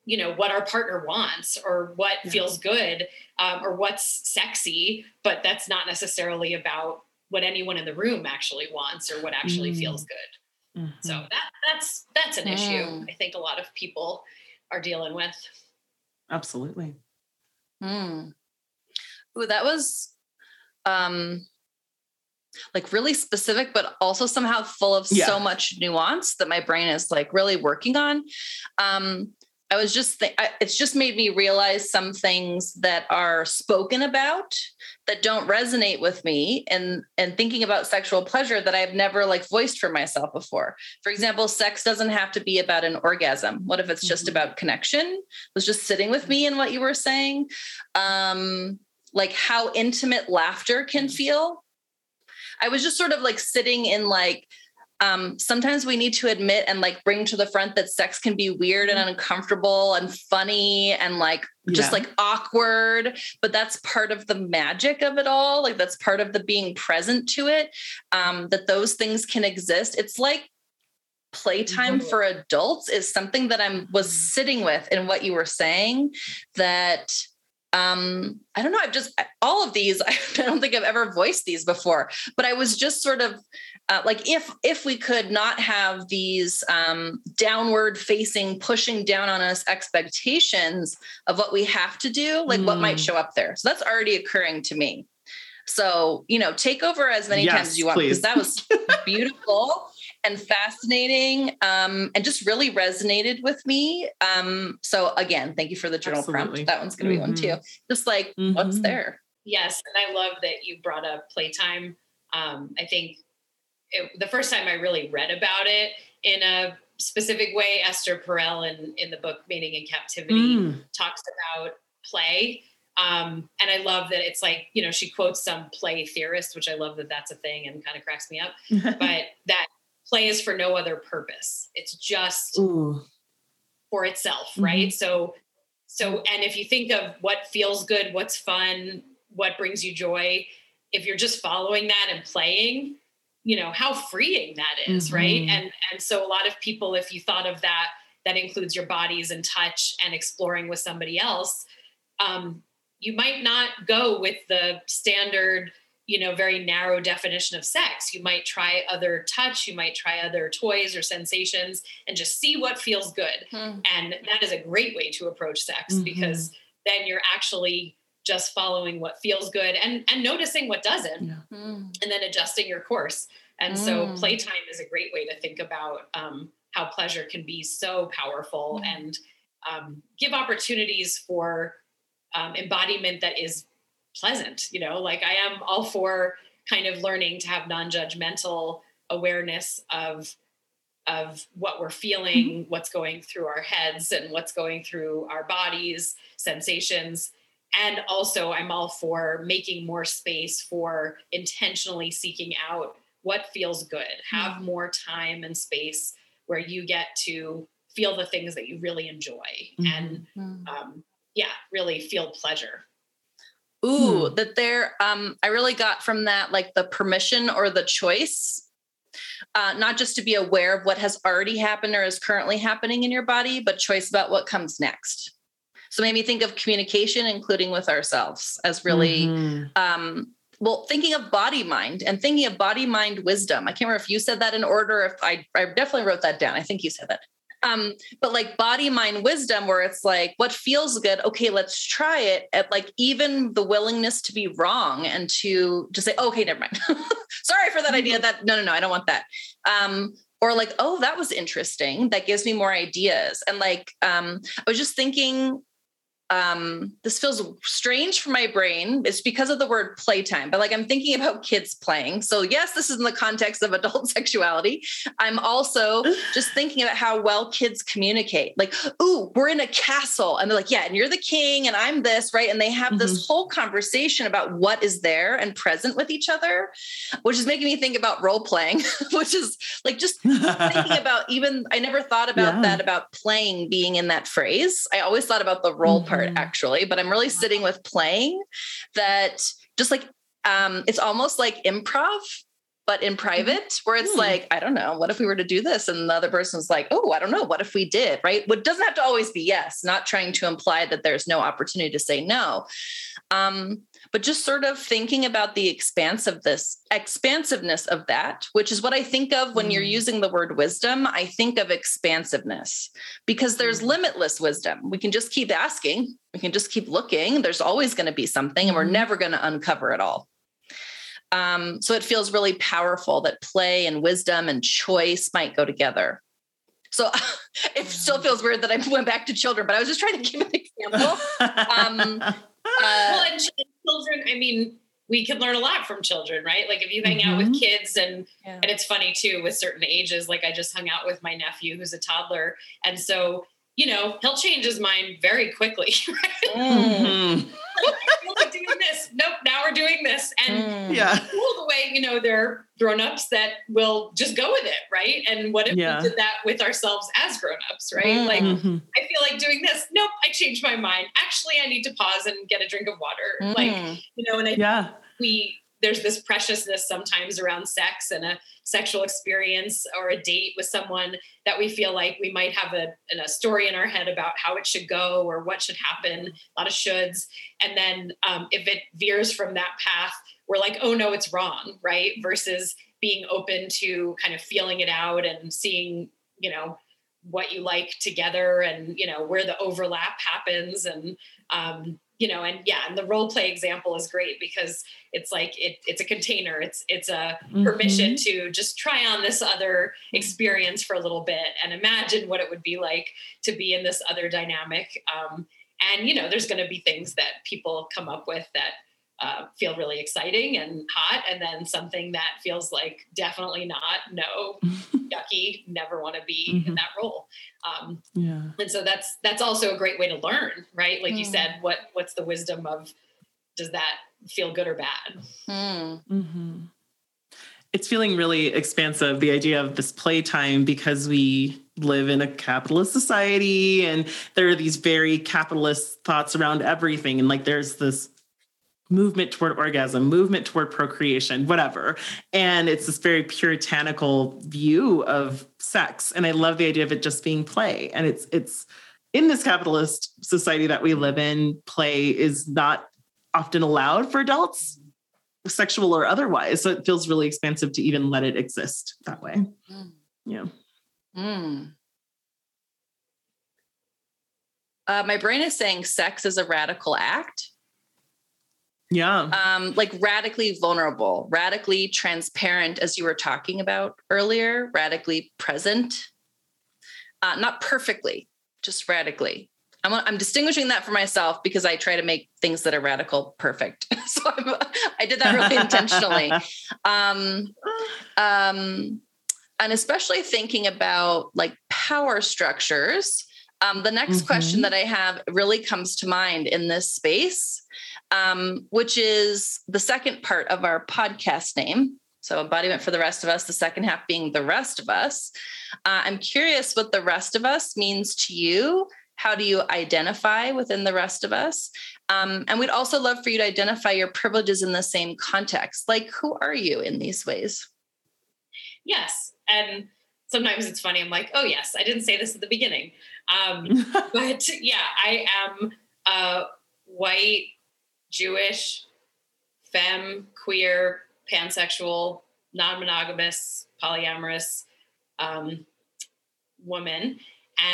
you know what our partner wants or what yeah. feels good um, or what's sexy but that's not necessarily about what anyone in the room actually wants or what actually mm. feels good mm-hmm. so that that's that's an mm. issue i think a lot of people are dealing with absolutely mm. Ooh, that was um like really specific but also somehow full of yeah. so much nuance that my brain is like really working on um i was just th- I, it's just made me realize some things that are spoken about that don't resonate with me and and thinking about sexual pleasure that i've never like voiced for myself before for example sex doesn't have to be about an orgasm what if it's just mm-hmm. about connection it was just sitting with me in what you were saying um like how intimate laughter can mm. feel. I was just sort of like sitting in like, um, sometimes we need to admit and like bring to the front that sex can be weird and mm. uncomfortable and funny and like just yeah. like awkward but that's part of the magic of it all like that's part of the being present to it um, that those things can exist it's like playtime mm-hmm. for adults is something that i'm was mm. sitting with in what you were saying that um i don't know i've just all of these i don't think i've ever voiced these before but i was just sort of uh, like if if we could not have these um, downward facing pushing down on us expectations of what we have to do like mm. what might mm. show up there so that's already occurring to me so you know take over as many yes, times as you want because that was beautiful and fascinating um, and just really resonated with me. Um, so again, thank you for the journal Absolutely. prompt. That one's going to mm-hmm. be one too. Mm-hmm. Just like mm-hmm. what's there. Yes, and I love that you brought up playtime. Um, I think it, the first time I really read about it in a specific way, Esther Perel in in the book Mating in Captivity mm. talks about play. Um, and I love that it's like, you know, she quotes some play theorist, which I love that that's a thing and kind of cracks me up. but that play is for no other purpose. It's just Ooh. for itself, mm-hmm. right? So so and if you think of what feels good, what's fun, what brings you joy, if you're just following that and playing, you know, how freeing that is, mm-hmm. right? And and so a lot of people if you thought of that that includes your bodies and touch and exploring with somebody else, um, you might not go with the standard you know very narrow definition of sex you might try other touch you might try other toys or sensations and just see what feels good mm-hmm. and that is a great way to approach sex mm-hmm. because then you're actually just following what feels good and and noticing what doesn't yeah. mm. and then adjusting your course and mm. so playtime is a great way to think about um, how pleasure can be so powerful mm. and um, give opportunities for um, embodiment that is pleasant you know like i am all for kind of learning to have non-judgmental awareness of of what we're feeling, mm-hmm. what's going through our heads, and what's going through our bodies, sensations. And also, I'm all for making more space for intentionally seeking out what feels good. Have mm-hmm. more time and space where you get to feel the things that you really enjoy and mm-hmm. um, yeah really feel pleasure ooh hmm. that there um i really got from that like the permission or the choice uh, not just to be aware of what has already happened or is currently happening in your body but choice about what comes next so made me think of communication including with ourselves as really mm-hmm. um well thinking of body mind and thinking of body mind wisdom i can't remember if you said that in order if i i definitely wrote that down i think you said that um but like body mind wisdom where it's like what feels good okay let's try it at like even the willingness to be wrong and to just say okay never mind. Sorry for that idea mm-hmm. that no no no i don't want that. Um or like oh that was interesting. That gives me more ideas. And like um i was just thinking um, this feels strange for my brain. It's because of the word playtime, but like I'm thinking about kids playing. So, yes, this is in the context of adult sexuality. I'm also just thinking about how well kids communicate. Like, ooh, we're in a castle. And they're like, yeah, and you're the king and I'm this, right? And they have mm-hmm. this whole conversation about what is there and present with each other, which is making me think about role playing, which is like just thinking about even, I never thought about yeah. that about playing being in that phrase. I always thought about the role mm-hmm. part part mm. actually, but I'm really sitting with playing that just like um it's almost like improv but in mm-hmm. private where it's mm. like i don't know what if we were to do this and the other person's like oh i don't know what if we did right what doesn't have to always be yes not trying to imply that there's no opportunity to say no um but just sort of thinking about the expanse of this expansiveness of that, which is what I think of when you're mm. using the word wisdom. I think of expansiveness because there's mm. limitless wisdom. We can just keep asking, we can just keep looking. There's always going to be something, and we're mm-hmm. never going to uncover it all. Um, so it feels really powerful that play and wisdom and choice might go together. So it still feels weird that I went back to children, but I was just trying to give an example. Um, uh, well, and children, I mean, we can learn a lot from children, right? Like if you hang mm-hmm. out with mm-hmm. kids and yeah. and it's funny too with certain ages. Like I just hung out with my nephew who's a toddler, and so you know he'll change his mind very quickly. Right? Mm-hmm. like, doing this. Nope. Now we're doing this, and mm. yeah, cool the way you know they're grown-ups that will just go with it, right? And what if yeah. we did that with ourselves as grown-ups, right? Mm-hmm. Like I feel like doing this. Nope. I changed my mind. Actually, I need to pause and get a drink of water. Like mm. you know, and I yeah. we there's this preciousness sometimes around sex and a sexual experience or a date with someone that we feel like we might have a, a story in our head about how it should go or what should happen, a lot of shoulds. And then um, if it veers from that path, we're like, oh no, it's wrong, right? Versus being open to kind of feeling it out and seeing, you know, what you like together and you know where the overlap happens and um, you know and yeah and the role play example is great because it's like it, it's a container it's it's a mm-hmm. permission to just try on this other experience for a little bit and imagine what it would be like to be in this other dynamic um, and you know there's going to be things that people come up with that uh, feel really exciting and hot, and then something that feels like definitely not, no, yucky, never want to be mm-hmm. in that role. Um, yeah. And so that's that's also a great way to learn, right? Like mm. you said, what what's the wisdom of does that feel good or bad? Mm. Mm-hmm. It's feeling really expansive, the idea of this playtime, because we live in a capitalist society and there are these very capitalist thoughts around everything. And like there's this movement toward orgasm, movement toward procreation, whatever. And it's this very puritanical view of sex. And I love the idea of it just being play. And it's it's in this capitalist society that we live in, play is not often allowed for adults, sexual or otherwise. So it feels really expansive to even let it exist that way. Mm. Yeah. Mm. Uh, my brain is saying sex is a radical act yeah. Um, like radically vulnerable, radically transparent, as you were talking about earlier, radically present. Uh, not perfectly, just radically. I'm, I'm distinguishing that for myself because I try to make things that are radical perfect. so I'm, i did that really intentionally. Um, um, and especially thinking about like power structures. Um, the next mm-hmm. question that I have really comes to mind in this space, um, which is the second part of our podcast name. So, embodiment for the rest of us, the second half being the rest of us. Uh, I'm curious what the rest of us means to you. How do you identify within the rest of us? Um, and we'd also love for you to identify your privileges in the same context. Like, who are you in these ways? Yes. And sometimes it's funny. I'm like, oh, yes, I didn't say this at the beginning. Um, but yeah, I am a white, Jewish, femme, queer, pansexual, non monogamous, polyamorous um, woman.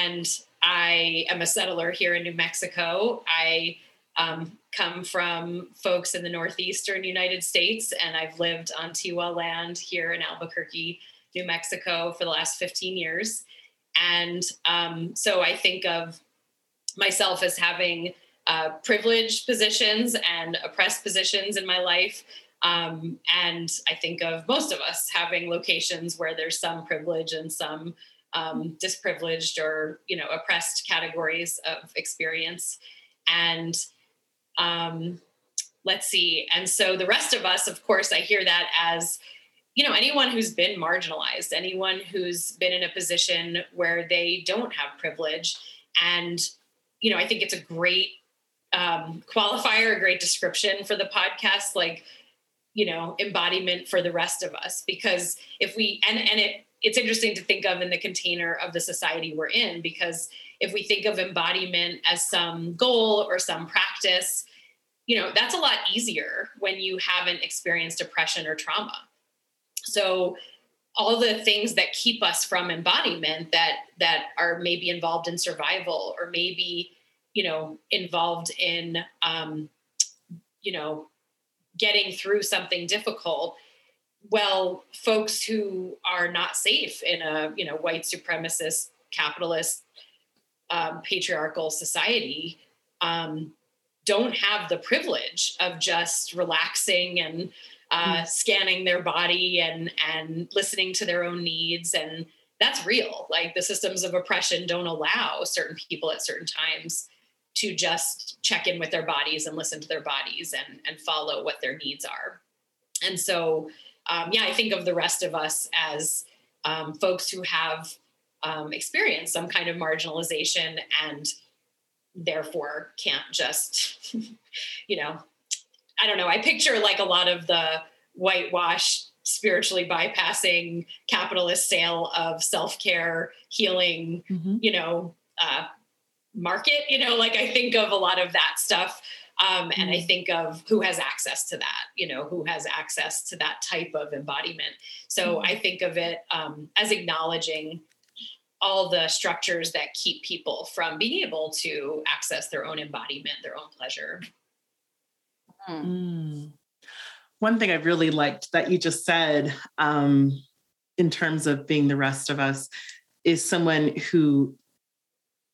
And I am a settler here in New Mexico. I um, come from folks in the northeastern United States, and I've lived on Tiwa land here in Albuquerque, New Mexico for the last 15 years. And um, so I think of myself as having uh, privileged positions and oppressed positions in my life. Um, and I think of most of us having locations where there's some privilege and some um, disprivileged or you know oppressed categories of experience. And um, let's see. And so the rest of us, of course, I hear that as you know anyone who's been marginalized, anyone who's been in a position where they don't have privilege, and you know I think it's a great um, qualifier, a great description for the podcast, like you know embodiment for the rest of us. Because if we and and it it's interesting to think of in the container of the society we're in because if we think of embodiment as some goal or some practice you know that's a lot easier when you haven't experienced oppression or trauma. So all the things that keep us from embodiment that that are maybe involved in survival or maybe you know involved in um, you know getting through something difficult well folks who are not safe in a you know white supremacist capitalist um, patriarchal society um, don't have the privilege of just relaxing and uh, mm. scanning their body and and listening to their own needs and that's real like the systems of oppression don't allow certain people at certain times to just check in with their bodies and listen to their bodies and and follow what their needs are and so um, yeah i think of the rest of us as um, folks who have um, experienced some kind of marginalization and therefore can't just you know i don't know i picture like a lot of the whitewash spiritually bypassing capitalist sale of self-care healing mm-hmm. you know uh, market you know like i think of a lot of that stuff um, and i mm-hmm. think of who has access to that you know who has access to that type of embodiment so mm-hmm. i think of it um, as acknowledging all the structures that keep people from being able to access their own embodiment their own pleasure mm. one thing i really liked that you just said um, in terms of being the rest of us is someone who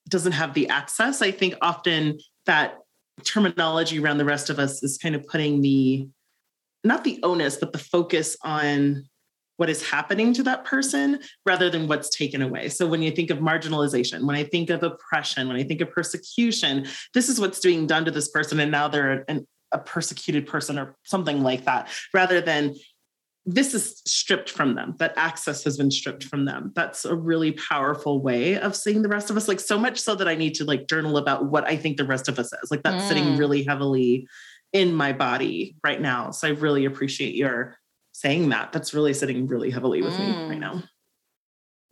doesn't have the access. I think often that terminology around the rest of us is kind of putting the not the onus, but the focus on what is happening to that person rather than what's taken away. So when you think of marginalization, when I think of oppression, when I think of persecution, this is what's being done to this person, and now they're an, a persecuted person or something like that, rather than this is stripped from them that access has been stripped from them that's a really powerful way of seeing the rest of us like so much so that i need to like journal about what i think the rest of us is like that's mm. sitting really heavily in my body right now so i really appreciate your saying that that's really sitting really heavily with mm. me right now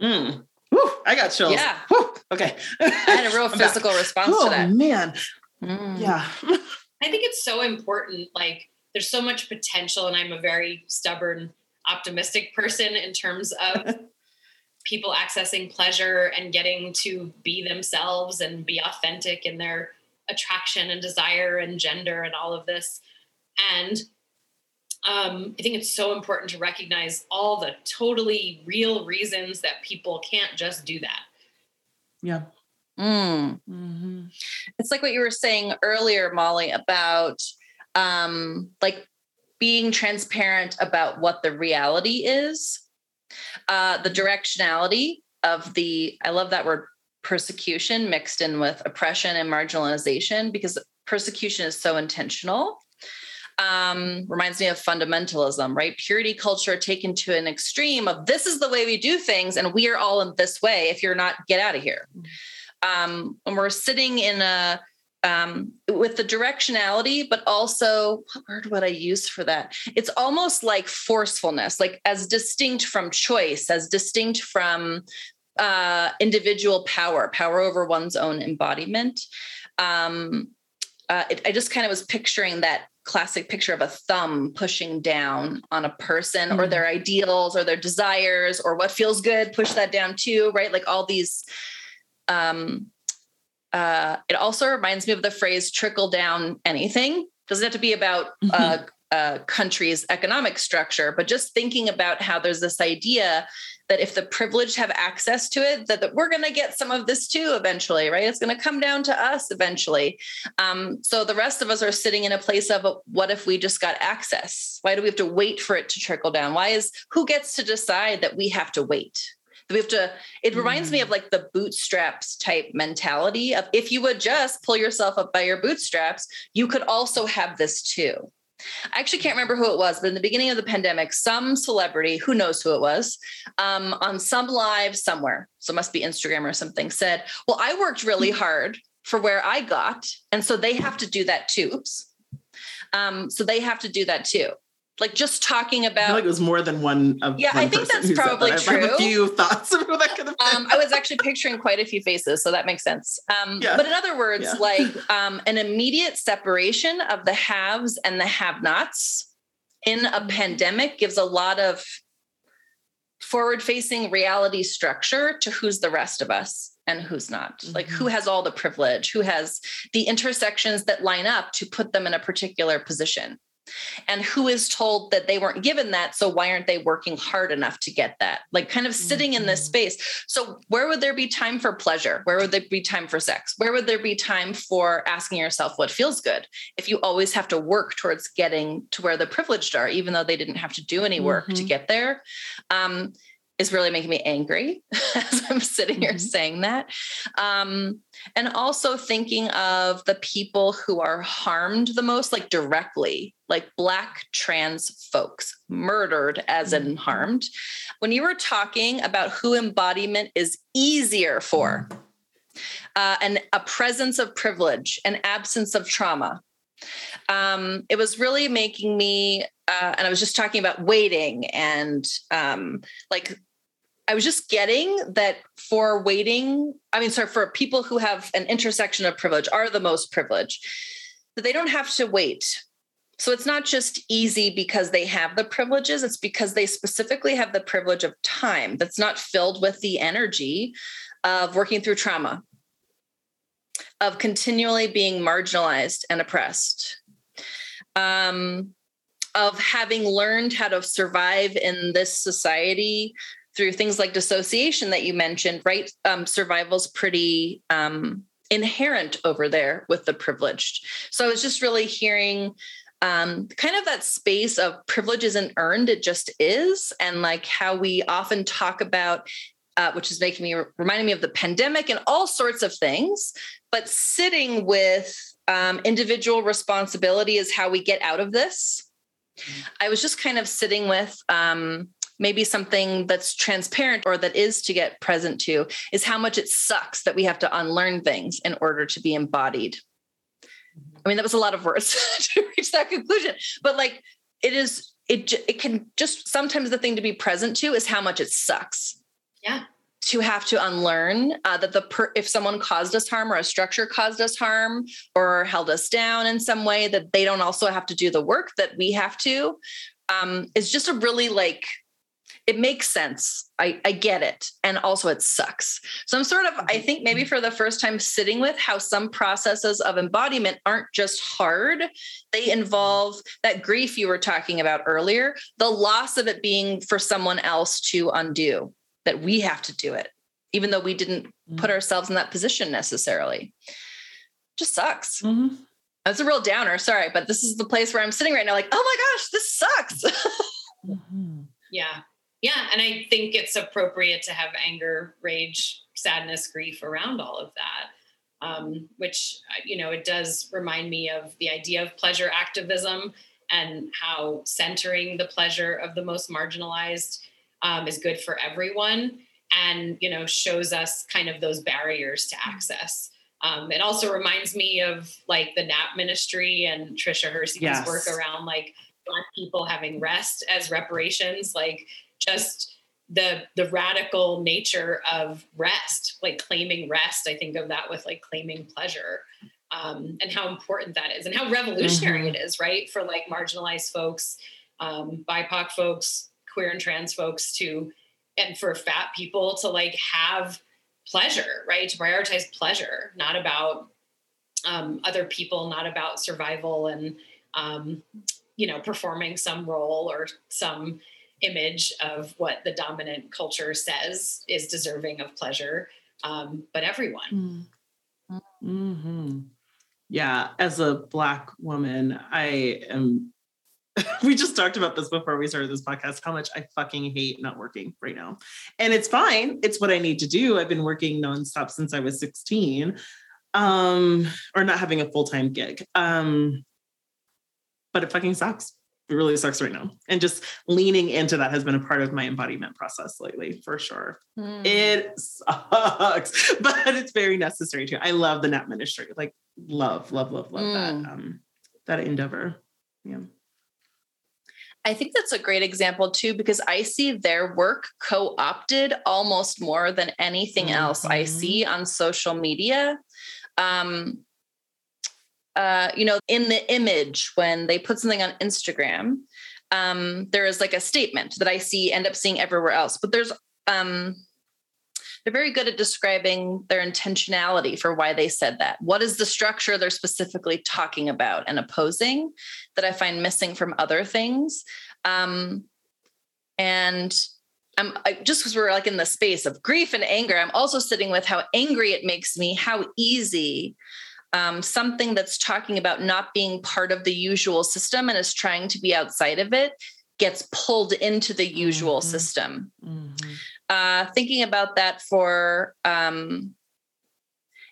mm. Woo, i got chills yeah Woo, okay i had a real physical back. response oh, to that man mm. yeah i think it's so important like there's so much potential and i'm a very stubborn optimistic person in terms of people accessing pleasure and getting to be themselves and be authentic in their attraction and desire and gender and all of this and um, I think it's so important to recognize all the totally real reasons that people can't just do that. Yeah. Mm. Mm-hmm. It's like what you were saying earlier, Molly, about um, like being transparent about what the reality is Uh, the directionality of the, I love that word persecution mixed in with oppression and marginalization because persecution is so intentional. Um, reminds me of fundamentalism, right? Purity culture taken to an extreme of this is the way we do things, and we are all in this way. If you're not, get out of here. Um, when we're sitting in a um, with the directionality, but also what word would I use for that? It's almost like forcefulness, like as distinct from choice, as distinct from uh, individual power, power over one's own embodiment. Um, uh, it, I just kind of was picturing that classic picture of a thumb pushing down on a person mm-hmm. or their ideals or their desires or what feels good, push that down too, right? Like all these um, uh, it also reminds me of the phrase trickle down anything. Doesn't have to be about mm-hmm. a country's economic structure, but just thinking about how there's this idea that if the privileged have access to it, that, that we're going to get some of this too eventually, right? It's going to come down to us eventually. Um, so the rest of us are sitting in a place of what if we just got access? Why do we have to wait for it to trickle down? Why is who gets to decide that we have to wait? We have to it reminds mm. me of mm. like the bootstraps type mentality of if you would just pull yourself up by your bootstraps you could also have this too I actually can't remember who it was, but in the beginning of the pandemic, some celebrity, who knows who it was, um, on some live somewhere, so must be Instagram or something, said, Well, I worked really mm. hard for where I got. And so they have to do that too. Oops. Um, so they have to do that too like just talking about. I feel like it was more than one. Of yeah, one I think that's probably that. true. I have a few thoughts of who that could have been. Um, I was actually picturing quite a few faces, so that makes sense. Um, yeah. But in other words, yeah. like um, an immediate separation of the haves and the have-nots in a pandemic gives a lot of forward-facing reality structure to who's the rest of us and who's not mm-hmm. like who has all the privilege who has the intersections that line up to put them in a particular position and who is told that they weren't given that so why aren't they working hard enough to get that like kind of sitting mm-hmm. in this mm-hmm. space so where would there be time for pleasure where would there be time for sex where would there be time for asking yourself what feels good if you always have to work towards getting to where the privileged are even though they didn't have to do any work mm-hmm. to get there um, is really making me angry as I'm sitting here mm-hmm. saying that. Um, and also thinking of the people who are harmed the most, like directly, like Black trans folks murdered as in mm-hmm. harmed. When you were talking about who embodiment is easier for, mm-hmm. uh, and a presence of privilege, an absence of trauma. Um, it was really making me, uh, and I was just talking about waiting and um, like I was just getting that for waiting, I mean, sorry, for people who have an intersection of privilege are the most privileged, that they don't have to wait. So it's not just easy because they have the privileges, it's because they specifically have the privilege of time that's not filled with the energy of working through trauma, of continually being marginalized and oppressed. Um, of having learned how to survive in this society through things like dissociation that you mentioned, right? Um, survival's pretty um, inherent over there with the privileged. So I was just really hearing um, kind of that space of privilege isn't earned, it just is. And like how we often talk about, uh, which is making me reminding me of the pandemic and all sorts of things, but sitting with um, individual responsibility is how we get out of this. Mm-hmm. I was just kind of sitting with, um, maybe something that's transparent or that is to get present to is how much it sucks that we have to unlearn things in order to be embodied. I mean, that was a lot of words to reach that conclusion, but like it is, it, it can just sometimes the thing to be present to is how much it sucks. Yeah. To have to unlearn uh, that the per- if someone caused us harm or a structure caused us harm or held us down in some way, that they don't also have to do the work that we have to, um, is just a really like it makes sense. I, I get it. And also it sucks. So I'm sort of, I mm-hmm. think maybe for the first time sitting with how some processes of embodiment aren't just hard. They involve that grief you were talking about earlier, the loss of it being for someone else to undo, that we have to do it, even though we didn't put mm-hmm. ourselves in that position necessarily. Just sucks. Mm-hmm. That's a real downer. Sorry, but this is the place where I'm sitting right now, like, oh my gosh, this sucks. mm-hmm. Yeah yeah, and I think it's appropriate to have anger, rage, sadness, grief around all of that. Um, which you know, it does remind me of the idea of pleasure activism and how centering the pleasure of the most marginalized um, is good for everyone and you know shows us kind of those barriers to access um, it also reminds me of like the nap ministry and Tricia Hersey's yes. work around like black people having rest as reparations like just the the radical nature of rest like claiming rest i think of that with like claiming pleasure um, and how important that is and how revolutionary mm-hmm. it is right for like marginalized folks um, bipoc folks queer and trans folks to and for fat people to like have pleasure right to prioritize pleasure not about um, other people not about survival and um, you know performing some role or some image of what the dominant culture says is deserving of pleasure um, but everyone mm. mm-hmm. yeah as a black woman i am we just talked about this before we started this podcast how much I fucking hate not working right now. And it's fine. It's what I need to do. I've been working nonstop since I was 16. Um, or not having a full-time gig. Um, but it fucking sucks. It really sucks right now. And just leaning into that has been a part of my embodiment process lately, for sure. Mm. It sucks, but it's very necessary too. I love the nap ministry. Like love, love, love, love mm. that um that endeavor. Yeah. I think that's a great example too, because I see their work co opted almost more than anything mm-hmm. else I see on social media. Um, uh, you know, in the image when they put something on Instagram, um, there is like a statement that I see end up seeing everywhere else. But there's um, they're very good at describing their intentionality for why they said that. What is the structure they're specifically talking about and opposing that I find missing from other things? Um, and I'm I, just because we're like in the space of grief and anger, I'm also sitting with how angry it makes me, how easy um, something that's talking about not being part of the usual system and is trying to be outside of it gets pulled into the usual mm-hmm. system. Mm-hmm uh, thinking about that for um,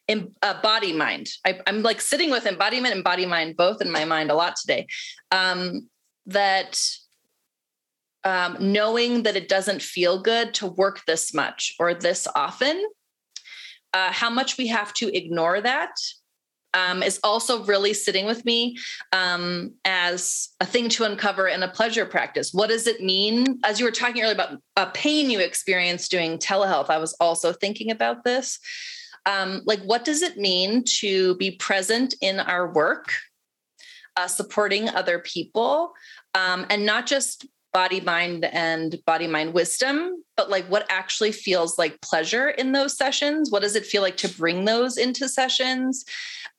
in, uh, body mind. I, am like sitting with embodiment and body mind both in my mind a lot today. Um, that um, knowing that it doesn't feel good to work this much or this often, uh, how much we have to ignore that um, is also really sitting with me um, as a thing to uncover in a pleasure practice. What does it mean? As you were talking earlier about a pain you experienced doing telehealth, I was also thinking about this. Um, like, what does it mean to be present in our work, uh, supporting other people, um, and not just body mind and body mind wisdom but like what actually feels like pleasure in those sessions what does it feel like to bring those into sessions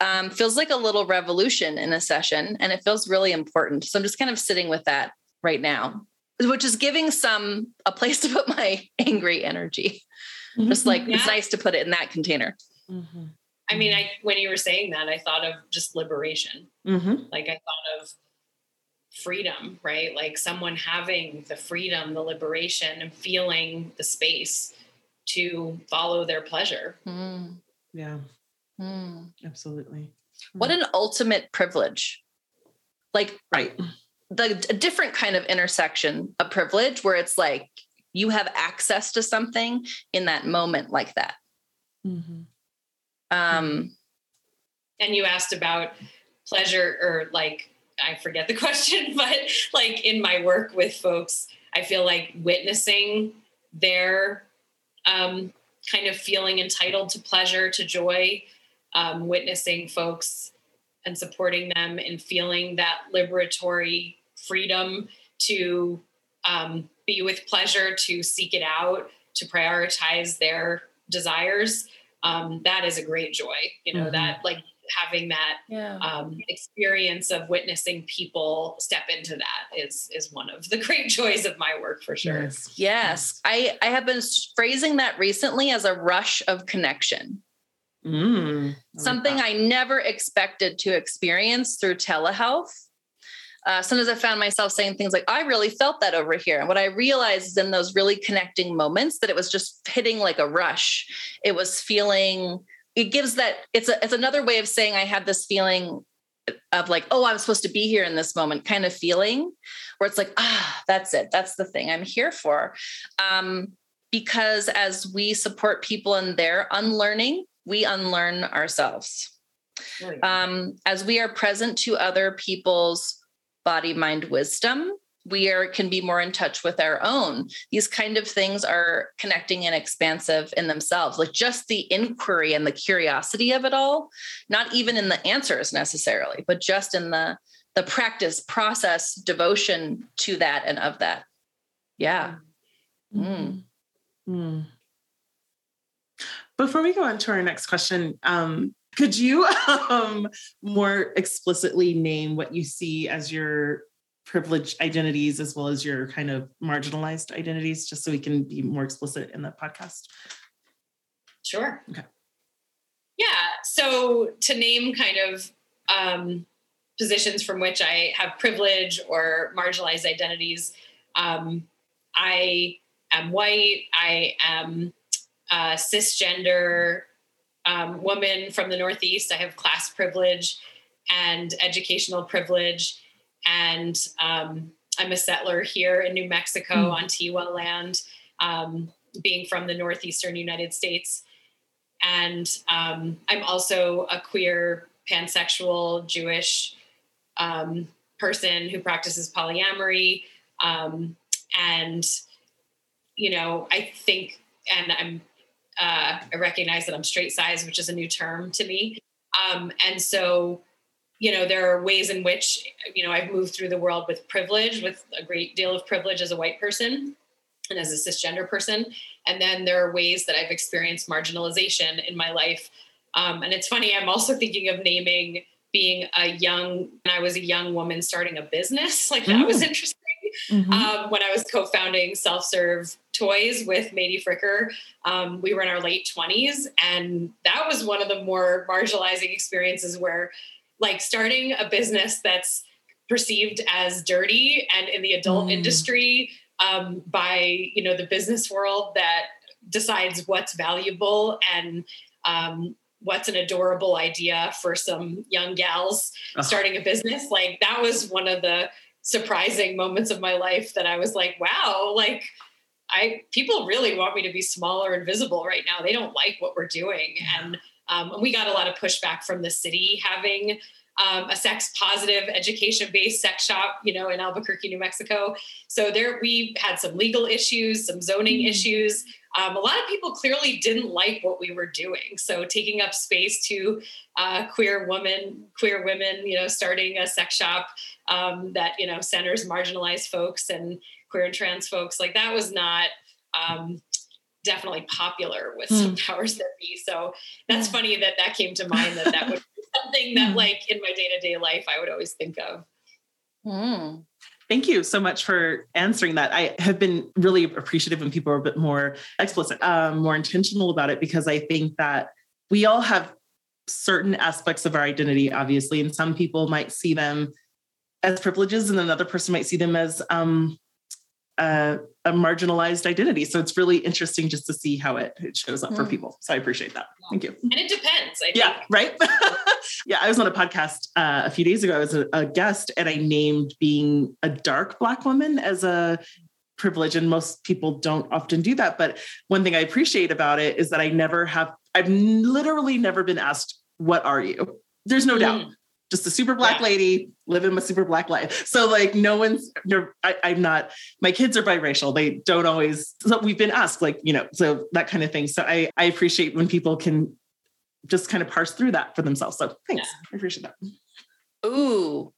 um, feels like a little revolution in a session and it feels really important so i'm just kind of sitting with that right now which is giving some a place to put my angry energy mm-hmm. just like yeah. it's nice to put it in that container mm-hmm. i mean i when you were saying that i thought of just liberation mm-hmm. like i thought of freedom, right? Like someone having the freedom, the liberation, and feeling the space to follow their pleasure. Mm. Yeah. Mm. Absolutely. What an ultimate privilege. Like, right. The a different kind of intersection of privilege where it's like you have access to something in that moment like that. Mm-hmm. Um, and you asked about pleasure or like I forget the question, but like in my work with folks, I feel like witnessing their um, kind of feeling entitled to pleasure, to joy, um, witnessing folks and supporting them in feeling that liberatory freedom to um, be with pleasure, to seek it out, to prioritize their desires. Um, that is a great joy, you know, mm-hmm. that like having that yeah. um, experience of witnessing people step into that is is one of the great joys of my work for sure. Yes. yes. I, I have been phrasing that recently as a rush of connection. Mm, Something I never expected to experience through telehealth. uh, sometimes I found myself saying things like, I really felt that over here. And what I realized is in those really connecting moments that it was just hitting like a rush. It was feeling, it gives that, it's, a, it's another way of saying I had this feeling of like, oh, I'm supposed to be here in this moment kind of feeling where it's like, ah, that's it. That's the thing I'm here for. Um, because as we support people in their unlearning, we unlearn ourselves. Um, as we are present to other people's body, mind, wisdom, we are can be more in touch with our own these kind of things are connecting and expansive in themselves like just the inquiry and the curiosity of it all not even in the answers necessarily but just in the the practice process devotion to that and of that yeah mm. Mm. before we go on to our next question um, could you um, more explicitly name what you see as your privileged identities as well as your kind of marginalized identities, just so we can be more explicit in the podcast? Sure. Okay. Yeah. So to name kind of um, positions from which I have privilege or marginalized identities, um, I am white. I am a cisgender um, woman from the Northeast. I have class privilege and educational privilege and um, I'm a settler here in New Mexico mm. on Tewa land, um, being from the northeastern United States. And um, I'm also a queer, pansexual, Jewish um, person who practices polyamory. Um, and, you know, I think, and I'm, uh, I recognize that I'm straight size, which is a new term to me. Um, and so, you know there are ways in which you know i've moved through the world with privilege with a great deal of privilege as a white person and as a cisgender person and then there are ways that i've experienced marginalization in my life um, and it's funny i'm also thinking of naming being a young when i was a young woman starting a business like that mm. was interesting mm-hmm. um, when i was co-founding self-serve toys with Matie Fricker. Um, we were in our late 20s, and that was one of the more marginalizing experiences where like starting a business that's perceived as dirty and in the adult mm. industry um, by you know the business world that decides what's valuable and um, what's an adorable idea for some young gals starting a business. Like that was one of the surprising moments of my life that i was like wow like i people really want me to be smaller and visible right now. They don't like what we're doing. And um, and we got a lot of pushback from the city having um, a sex positive education based sex shop, you know, in Albuquerque, New Mexico. So there we had some legal issues, some zoning mm-hmm. issues. Um, a lot of people clearly didn't like what we were doing. So taking up space to uh, queer women, queer women, you know, starting a sex shop um, that you know centers marginalized folks and queer and trans folks, like that was not um, definitely popular with some mm. powers that be. So that's mm. funny that that came to mind that that would be something that hmm. like in my day-to-day life I would always think of. Mm. Thank you so much for answering that. I have been really appreciative when people are a bit more explicit, um, more intentional about it, because I think that we all have certain aspects of our identity, obviously, and some people might see them as privileges, and another person might see them as um, a, a, marginalized identity. So it's really interesting just to see how it, it shows up mm. for hmm. people. So I appreciate that. Thank you. And it depends. yeah, right. yeah, I was on a podcast uh, a few days ago as a, a guest, and I named being a dark Black woman as a privilege and most people don't often do that but one thing i appreciate about it is that i never have i've literally never been asked what are you there's no mm. doubt just a super black yeah. lady living a super black life. So like no one's I, am not my kids are biracial. They don't always so we've been asked, like, you know, so that kind of thing. So I I appreciate when people can just kind of parse through that for themselves. So thanks. Yeah. I appreciate that. Ooh,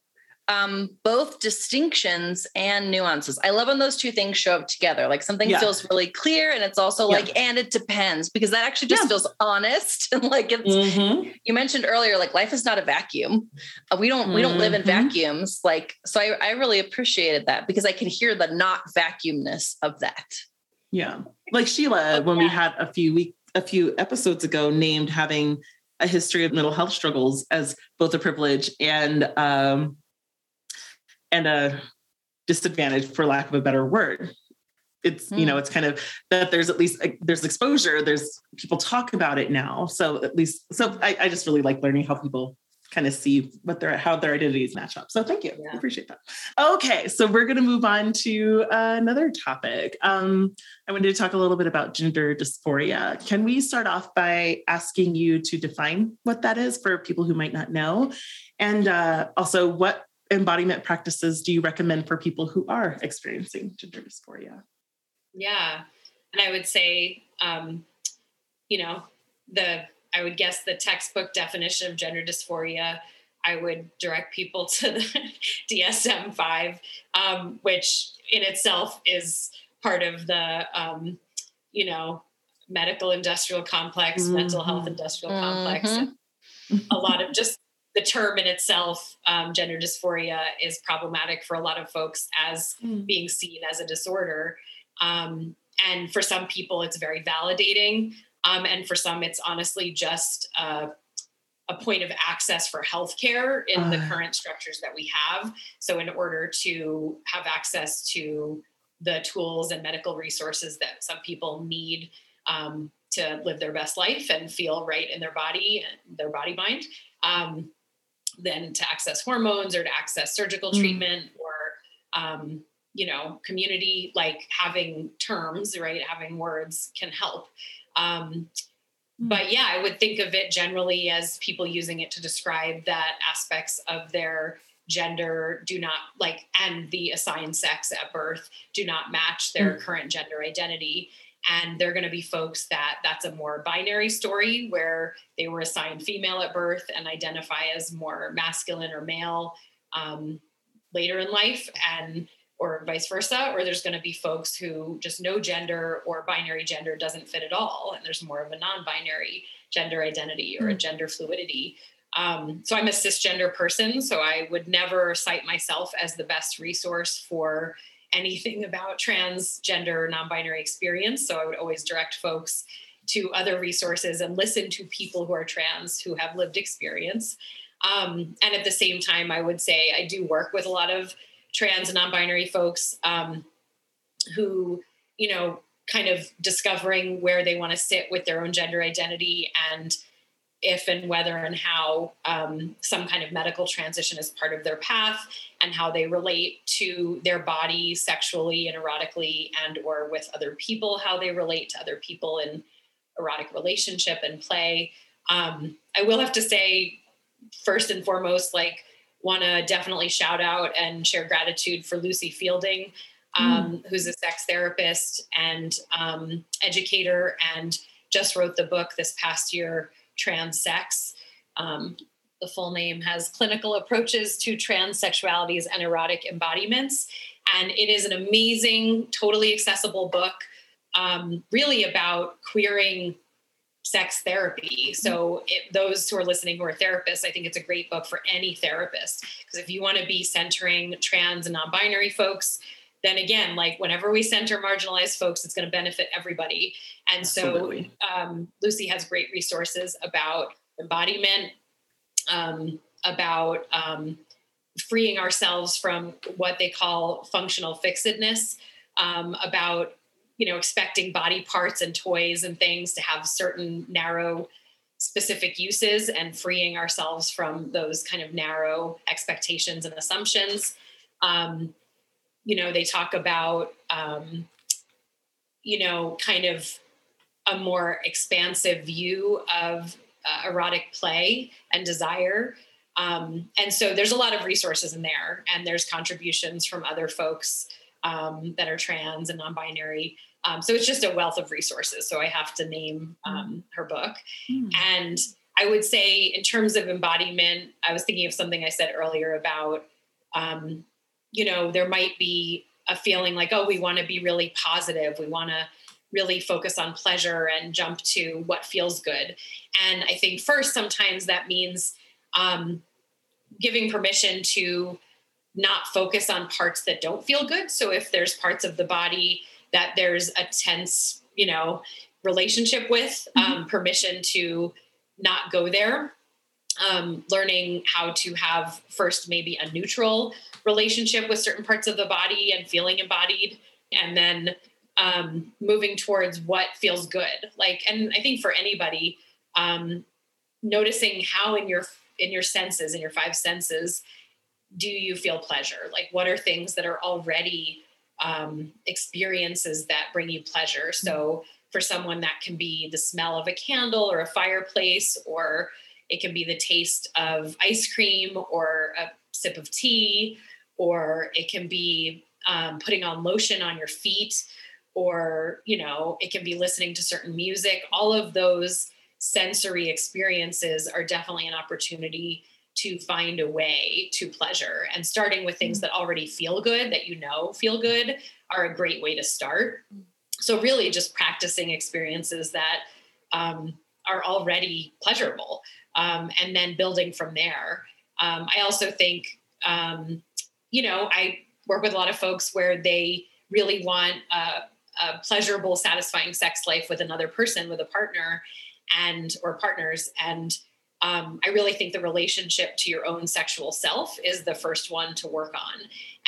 um, both distinctions and nuances. I love when those two things show up together. Like something yeah. feels really clear, and it's also yeah. like, and it depends because that actually just yeah. feels honest. and like it's mm-hmm. you mentioned earlier, like life is not a vacuum. Uh, we don't we don't live in mm-hmm. vacuums. Like so, I I really appreciated that because I can hear the not vacuumness of that. Yeah, like Sheila, when we had a few week a few episodes ago, named having a history of mental health struggles as both a privilege and um, and a disadvantage for lack of a better word it's mm. you know hmm. it's kind of that there's at least there's exposure there's people talk about it now so at least so I, I just really like learning how people kind of see what their how their identities match up so thank you yeah. I appreciate that okay so we're going to move on to uh, another topic um, i wanted to talk a little bit about gender dysphoria can we start off by asking you to define what that is for people who might not know and uh, also what embodiment practices do you recommend for people who are experiencing gender dysphoria yeah. And I would say, um, you know, the, I would guess the textbook definition of gender dysphoria, I would direct people to the DSM 5, um, which in itself is part of the, um, you know, medical industrial complex, mm-hmm. mental health industrial mm-hmm. complex. a lot of just the term in itself, um, gender dysphoria, is problematic for a lot of folks as mm. being seen as a disorder. Um, and for some people, it's very validating. Um, and for some, it's honestly just a, a point of access for healthcare in uh. the current structures that we have. So, in order to have access to the tools and medical resources that some people need um, to live their best life and feel right in their body and their body mind, um, then to access hormones or to access surgical mm. treatment or um, you know community like having terms right having words can help um, hmm. but yeah i would think of it generally as people using it to describe that aspects of their gender do not like and the assigned sex at birth do not match their mm. current gender identity and they're going to be folks that that's a more binary story where they were assigned female at birth and identify as more masculine or male um, later in life and or vice versa, or there's going to be folks who just no gender or binary gender doesn't fit at all, and there's more of a non-binary gender identity or mm. a gender fluidity. Um, so I'm a cisgender person, so I would never cite myself as the best resource for anything about transgender non-binary experience. So I would always direct folks to other resources and listen to people who are trans who have lived experience. Um, and at the same time, I would say I do work with a lot of trans and non-binary folks um, who you know kind of discovering where they want to sit with their own gender identity and if and whether and how um, some kind of medical transition is part of their path and how they relate to their body sexually and erotically and or with other people how they relate to other people in erotic relationship and play um, i will have to say first and foremost like want to definitely shout out and share gratitude for Lucie Fielding, um, mm. who's a sex therapist and um, educator, and just wrote the book this past year, Trans Sex. Um, the full name has Clinical Approaches to Trans Sexualities and Erotic Embodiments. And it is an amazing, totally accessible book, um, really about queering sex therapy. So, it, those who are listening who are therapists, I think it's a great book for any therapist. Because if you want to be centering trans and non binary folks, then again, like whenever we center marginalized folks, it's going to benefit everybody. And Absolutely. so, um, Lucie has great resources about embodiment, um, about um, freeing ourselves from what they call functional fixedness, um, about you know expecting body parts and toys and things to have certain narrow specific uses and freeing ourselves from those kind of narrow expectations and assumptions um, you know they talk about um, you know kind of a more expansive view of uh, erotic play and desire um, and so there's a lot of resources in there and there's contributions from other folks um, that are trans and non-binary. Um, so it's just a wealth of resources. So I have to name um, her book. Mm. And I would say, in terms of embodiment, I was thinking of something I said earlier about, um, you know, there might be a feeling like, oh, we want to be really positive. We want to really focus on pleasure and jump to what feels good. And I think first, sometimes that means um, giving permission to not focus on parts that don't feel good. So if there's parts of the body that there's a tense, you know, relationship with, mm-hmm. um, permission to not go there. um, learning how to have first maybe a neutral relationship with certain parts of the body and feeling embodied, and then um, moving towards what feels good. Like, and I think for anybody, um, noticing how in your in your senses, in your five senses, do you feel pleasure? Like, what are things that are already um, experiences that bring you pleasure? So, for someone, that can be the smell of a candle or a fireplace, or it can be the taste of ice cream or a sip of tea, or it can be um, putting on lotion on your feet, or, you know, it can be listening to certain music. All of those sensory experiences are definitely an opportunity to find a way to pleasure and starting with things mm. that already feel good that you know feel good are a great way to start so really just practicing experiences that um, are already pleasurable um, and then building from there um, i also think um, you know i work with a lot of folks where they really want a, a pleasurable satisfying sex life with another person with a partner and or partners and um, I really think the relationship to your own sexual self is the first one to work on.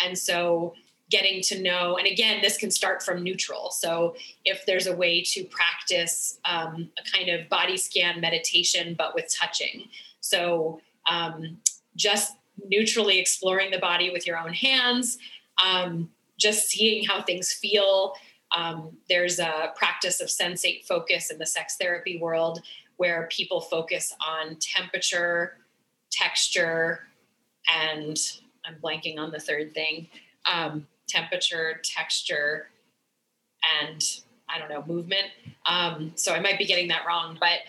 And so getting to know, and again, this can start from neutral. So if there's a way to practice um, a kind of body scan meditation, but with touching. So um, just neutrally exploring the body with your own hands, um, just seeing how things feel. Um, there's a practice of sensate focus in the sex therapy world where people focus on temperature, texture, and I'm blanking on the third thing um, temperature, texture, and I don't know, movement. Um, so I might be getting that wrong, but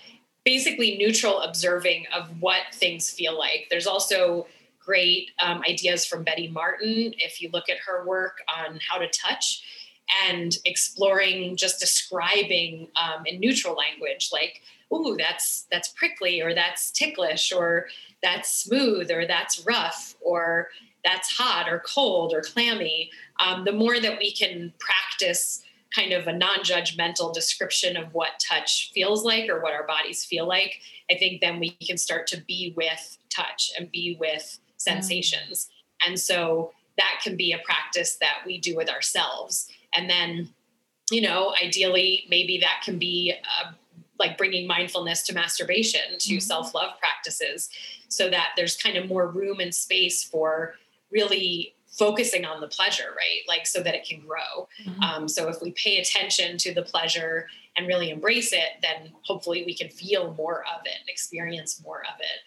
basically neutral observing of what things feel like. There's also great um, ideas from Betty Martin if you look at her work on how to touch and exploring just describing um, in neutral language like ooh, that's that's prickly or that's ticklish or that's smooth or that's rough or that's hot or cold or clammy. Um, the more that we can practice kind of a non-judgmental description of what touch feels like or what our bodies feel like, I think then we can start to be with touch and be with sensations. Mm. And so that can be a practice that we do with ourselves. And then, you know, ideally, maybe that can be a like bringing mindfulness to masturbation to mm-hmm. self-love practices so that there's kind of more room and space for really focusing on the pleasure right like so that it can grow mm-hmm. um, so if we pay attention to the pleasure and really embrace it then hopefully we can feel more of it experience more of it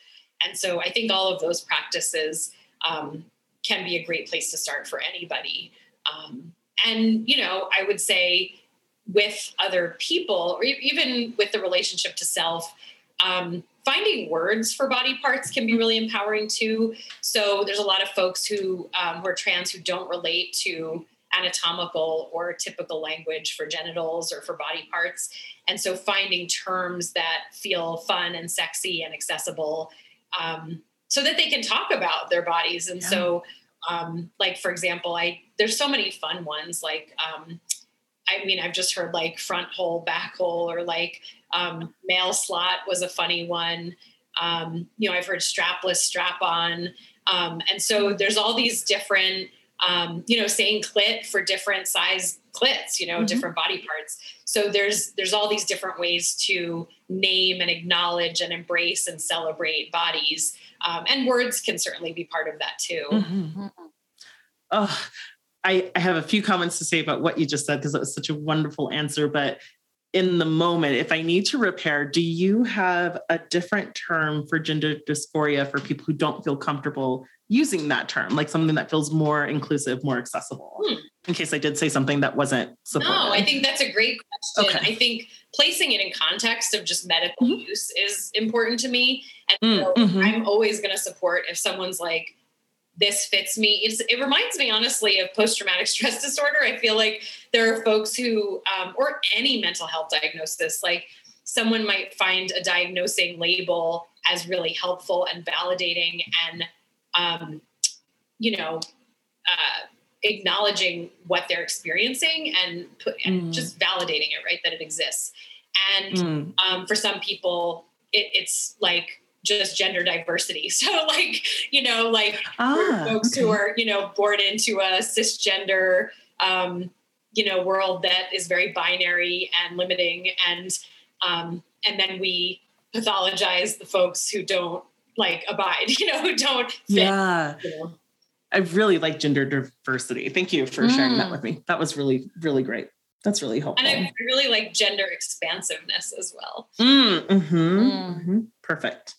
and so i think all of those practices um, can be a great place to start for anybody. Um, and you know i would say with other people or even with the relationship to self um, finding words for body parts can be really empowering too. So there's a lot of folks who um, who are trans who don't relate to anatomical or typical language for genitals or for body parts. And so finding terms that feel fun and sexy and accessible um, so that they can talk about their bodies and yeah. so um, like for example i there's so many fun ones like um, I mean, I've just heard like front hole, back hole, or like um, male slot was a funny one. Um, you know, I've heard strapless, strap on. Um, and so there's all these different, um, you know, saying clit for different size clits, you know, mm-hmm. different body parts. So there's there's all these different ways to name and acknowledge and embrace and celebrate bodies. Um, and words can certainly be part of that too. Mm-hmm. Oh, I, I have a few comments to say about what you just said because it was such a wonderful answer. But in the moment, if I need to repair, do you have a different term for gender dysphoria for people who don't feel comfortable using that term, like something that feels more inclusive, more accessible? Hmm. In case I did say something that wasn't supported. No, I think that's a great question. Okay. I think placing it in context of just medical mm-hmm. use is important to me. And so mm-hmm. I'm always going to support if someone's like, this fits me. It's, it reminds me, honestly, of post traumatic stress disorder. I feel like there are folks who, um, or any mental health diagnosis, like someone might find a diagnosing label as really helpful and validating and, um, you know, uh, acknowledging what they're experiencing and, put, and mm. just validating it, right? That it exists. And mm. um, for some people, it, it's like just gender diversity. So like, you know, like Ah, folks okay. who are, you know, born into a cisgender, um, you know, world that is very binary and limiting. And, um, and then we pathologize the folks who don't like abide, you know, who don't fit, Yeah. you know. I really like gender diversity. Thank you for sharing that Mm. with me. That was really, really great. That's really helpful. And I really like gender expansiveness as well. Mm, mhm, Mm. mhm. Perfect.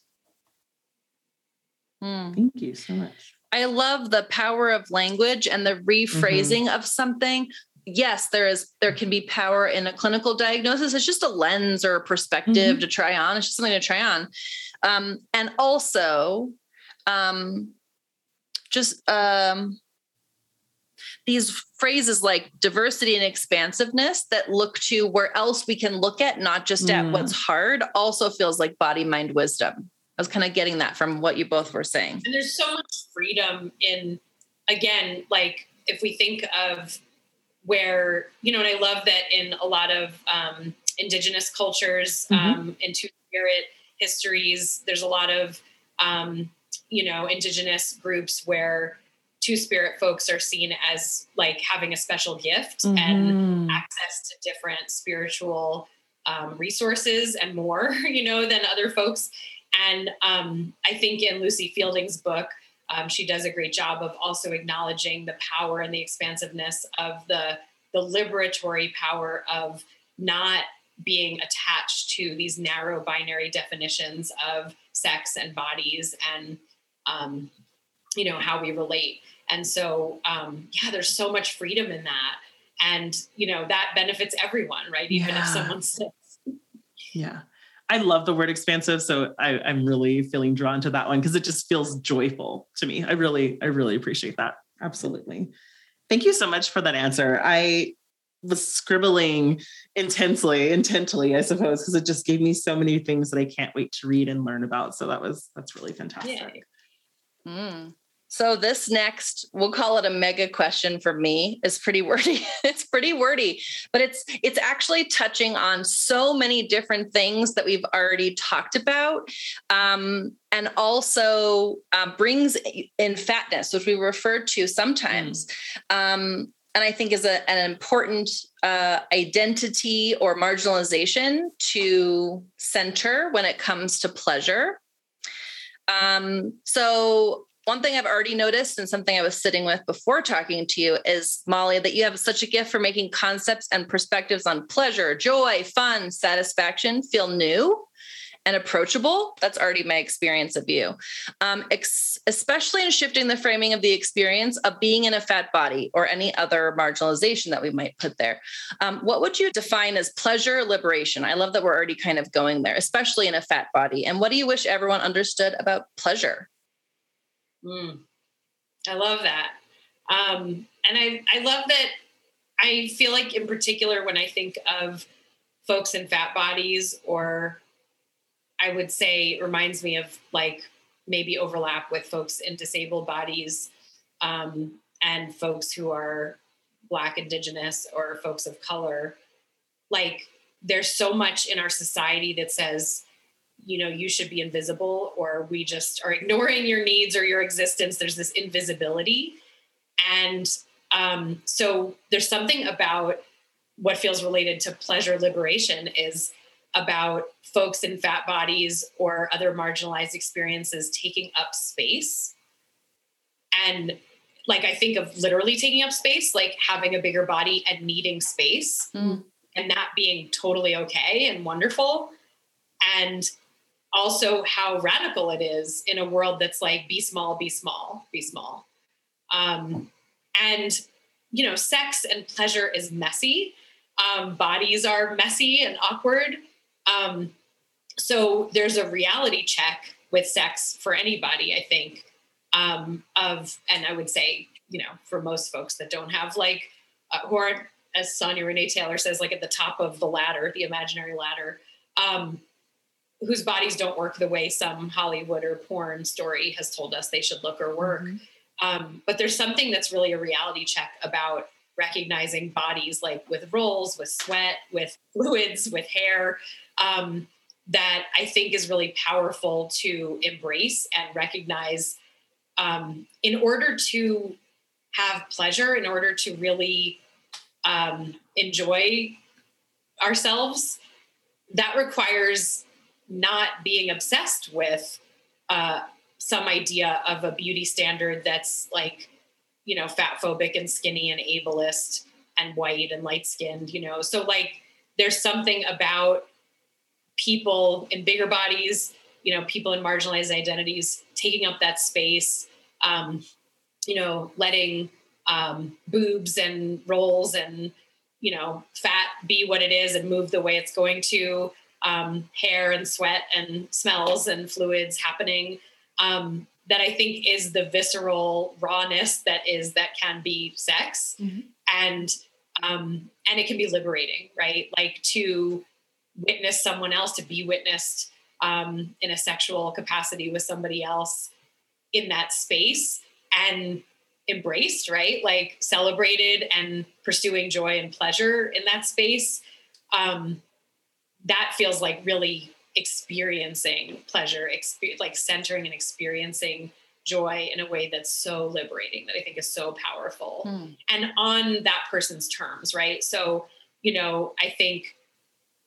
Mm. Thank you so much. I love the power of language and the rephrasing of something. Yes, there is there can be power in a clinical diagnosis. It's just a lens or a perspective to try on. It's just something to try on. Um, and also um, just um, these phrases like diversity and expansiveness that look to where else we can look at, not just at Mm. what's hard, also feels like body, mind, wisdom. I was kind of getting that from what you both were saying. and there's so much freedom in again like if we think of where you know and i love that in a lot of um, indigenous cultures Mhm. um, and two spirit histories there's a lot of um, you know indigenous groups where two spirit folks are seen as like having a special gift and Mhm. access to different spiritual um, resources and more, you know, than other folks. And um, I think in Lucie Fielding's book, um, she does a great job of also acknowledging the power and the expansiveness of the the liberatory power of not being attached to these narrow binary definitions of sex and bodies and um, you know how we relate. And so, um, yeah, there's so much freedom in that and you know that benefits everyone right even Yeah. if someone's sick Yeah. I love the word expansive. So I, I'm really feeling drawn to that one because it just feels joyful to me. I really, I really appreciate that. Absolutely. Thank you so much for that answer. I was scribbling intensely, intently, I suppose, because it just gave me so many things that I can't wait to read and learn about. So that was that's really fantastic. Mm. So this next, we'll call it a mega question for me, is pretty wordy. it's pretty wordy, but it's it's actually touching on so many different things that we've already talked about, um, and also uh, brings in fatness, which we refer to sometimes. Um, and I think is a, an important uh, identity or marginalization to center when it comes to pleasure. Um, so one thing I've already noticed and something I was sitting with before talking to you is Molly, that you have such a gift for making concepts and perspectives on pleasure, joy, fun, satisfaction feel new and approachable. That's already my experience of you, um, ex- especially in shifting the framing of the experience of being in a fat body or any other marginalization that we might put there. Um, what would you define as pleasure liberation? I love that we're already kind of going there, especially in a fat body. And what do you wish everyone understood about pleasure? Mm. i love that um, and I, I love that i feel like in particular when i think of folks in fat bodies or i would say it reminds me of like maybe overlap with folks in disabled bodies um, and folks who are black indigenous or folks of color like there's so much in our society that says you know you should be invisible or we just are ignoring your needs or your existence. There's this invisibility. And um, so there's something about what feels related to pleasure liberation is about folks in fat bodies or other marginalized experiences taking up space. And like i think of literally taking up space like having a bigger body and needing space Mm. and that being totally okay and wonderful. And also how radical it is in a world that's like be small be small be small. Um, and you know sex and pleasure is messy. Um, bodies are messy and awkward. Um, so there's a reality check with sex for anybody i think um, of and i would say you know for most folks that don't have like uh, who aren't as sonya renee taylor says like at the top of the ladder the imaginary ladder. Um, whose bodies don't work the way some Hollywood or porn story has told us they should look or work. Um, but there's something that's really a reality check about recognizing bodies like with rolls, with sweat, with fluids, with hair, um, that I think is really powerful to embrace and recognize um, in order to have pleasure, in order to really um, enjoy ourselves, that requires not being obsessed with uh, some idea of a beauty standard that's like, you know, fat phobic and skinny and ableist and white and light skinned, you know. So, like, there's something about people in bigger bodies, you know, people in marginalized identities taking up that space, um, you know, letting um, boobs and rolls and you know fat be what it is and move the way it's going to um, hair and sweat and smells and fluids happening um, that i think is the visceral rawness that is that can be sex mm-hmm. and um, and it can be liberating right like to witness someone else to be witnessed um, in a sexual capacity with somebody else in that space and embraced, right? Like celebrated and pursuing joy and pleasure in that space. Um, that feels like really experiencing pleasure, like centering and experiencing joy in a way that's so liberating that I think is so powerful mm. and on that person's terms, right? So, you know, I think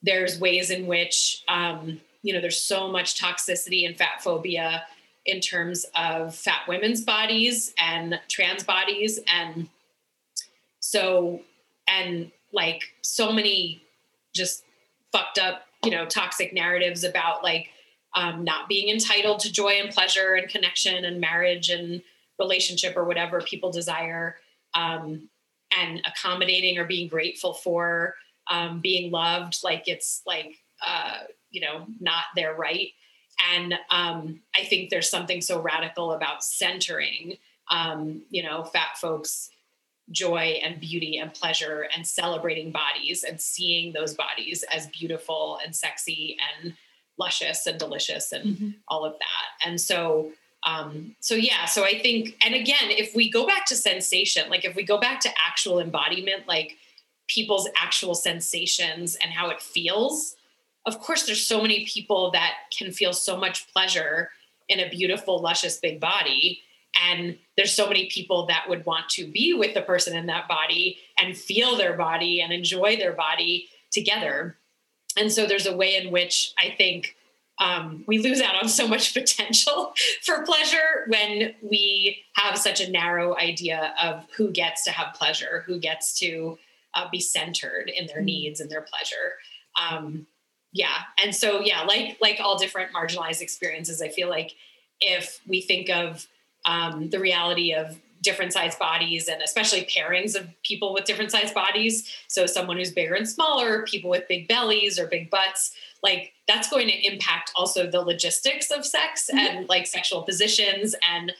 there's ways in which, um, you know, there's so much toxicity and fat phobia in terms of fat women's bodies and trans bodies and so and like so many just fucked up you know toxic narratives about like um, not being entitled to joy and pleasure and connection and marriage and relationship or whatever people desire um, and accommodating or being grateful for um, being loved like it's like uh, you know not their right. And um, I think there's something so radical about centering, um, you know, fat folks' joy and beauty and pleasure and celebrating bodies and seeing those bodies as beautiful and sexy and luscious and delicious and mm-hmm. all of that. And so, um, so yeah, so I think, and again, if we go back to sensation, like if we go back to actual embodiment, like people's actual sensations and how it feels, of course there's so many people that can feel so much pleasure in a beautiful luscious big body and there's so many people that would want to be with the person in that body and feel their body and enjoy their body together. And so there's a way in which i think um, we lose out on so much potential for pleasure when we have such a narrow idea of who gets to have pleasure who gets to uh, be centered in their mm-hmm. needs and their pleasure. Um, yeah. And so yeah like like all different marginalized experiences i feel like if we think of um, the reality of different size bodies and especially pairings of people with different size bodies so someone who's bigger and smaller people with big bellies or big butts like that's going to impact also the logistics of sex mm-hmm. and like sexual positions and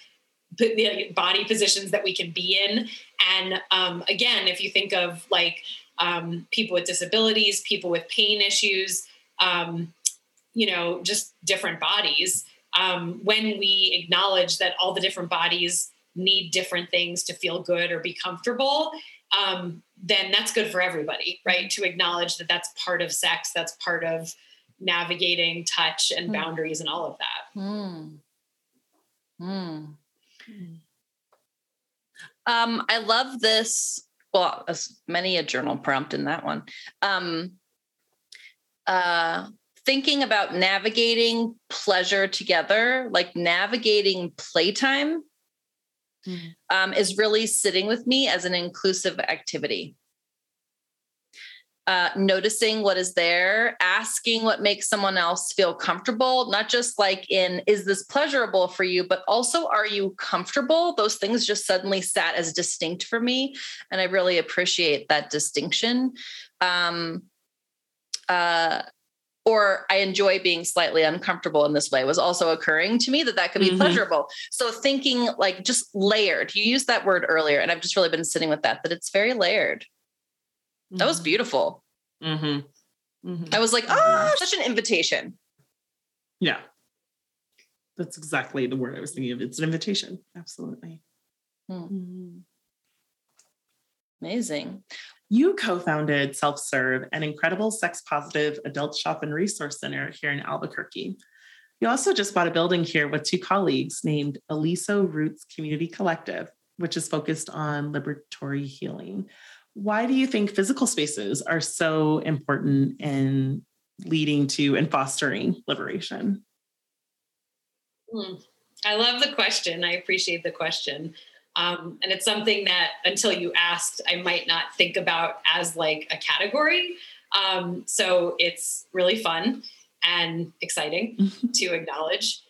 the body positions that we can be in and um, again if you think of like um, people with disabilities people with pain issues um, you know, just different bodies. Um, when we acknowledge that all the different bodies need different things to feel good or be comfortable, um, then that's good for everybody, right? To acknowledge that that's part of sex, that's part of navigating touch and mm. boundaries and all of that. Mm. Mm. Um, I love this. Well, as many a journal prompt in that one. Um, uh, thinking about navigating pleasure together, like navigating playtime, mm-hmm. um, is really sitting with me as an inclusive activity. Uh, noticing what is there, asking what makes someone else feel comfortable, not just like in, is this pleasurable for you, but also, are you comfortable? Those things just suddenly sat as distinct for me. And I really appreciate that distinction. Um, uh, or I enjoy being slightly uncomfortable in this way was also occurring to me that that could be mm-hmm. pleasurable. So thinking like just layered. You used that word earlier, and I've just really been sitting with that. That it's very layered. Mm-hmm. That was mm-hmm. beautiful. Mm-hmm. mm-hmm. I was like, oh, such an invitation. Yeah, that's exactly the word I was thinking of. It's an invitation. Absolutely. Hmm. Amazing. You co founded Self Serve, an incredible sex positive adult shop and resource center here in Albuquerque. You also just bought a building here with two colleagues named Aliso Roots Community Collective, which is focused on liberatory healing. Why do you think physical spaces are so important in leading to and fostering liberation? Hmm. I love the question. I appreciate the question. Um, and it's something that until you asked, I might not think about as like a category. Um, so it's really fun and exciting to acknowledge.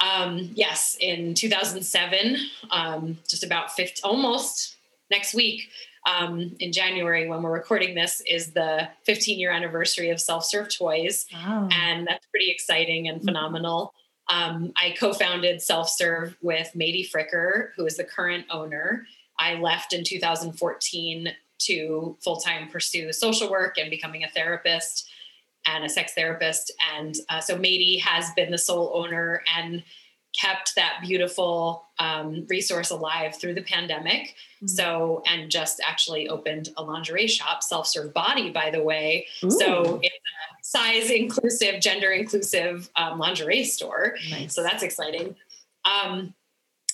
Um, yes, in 2007, um, just about 50, almost next week, um, in January when we're recording this is the 15 year anniversary of Self Serve Toys. Wow. And that's pretty exciting and mm-hmm. phenomenal. Um, I co founded Self Serve with Matie Fricker, who is the current owner. I left in 2014 to full time pursue social work and becoming a therapist and a sex therapist. And uh, so Matie has been the sole owner and kept that beautiful um, resource alive through the pandemic. Mm-hmm. So, and just actually opened a lingerie shop, Self Serve Body, by the way. Ooh. So it's a size inclusive, gender inclusive um, lingerie store. Nice. So that's exciting. Um,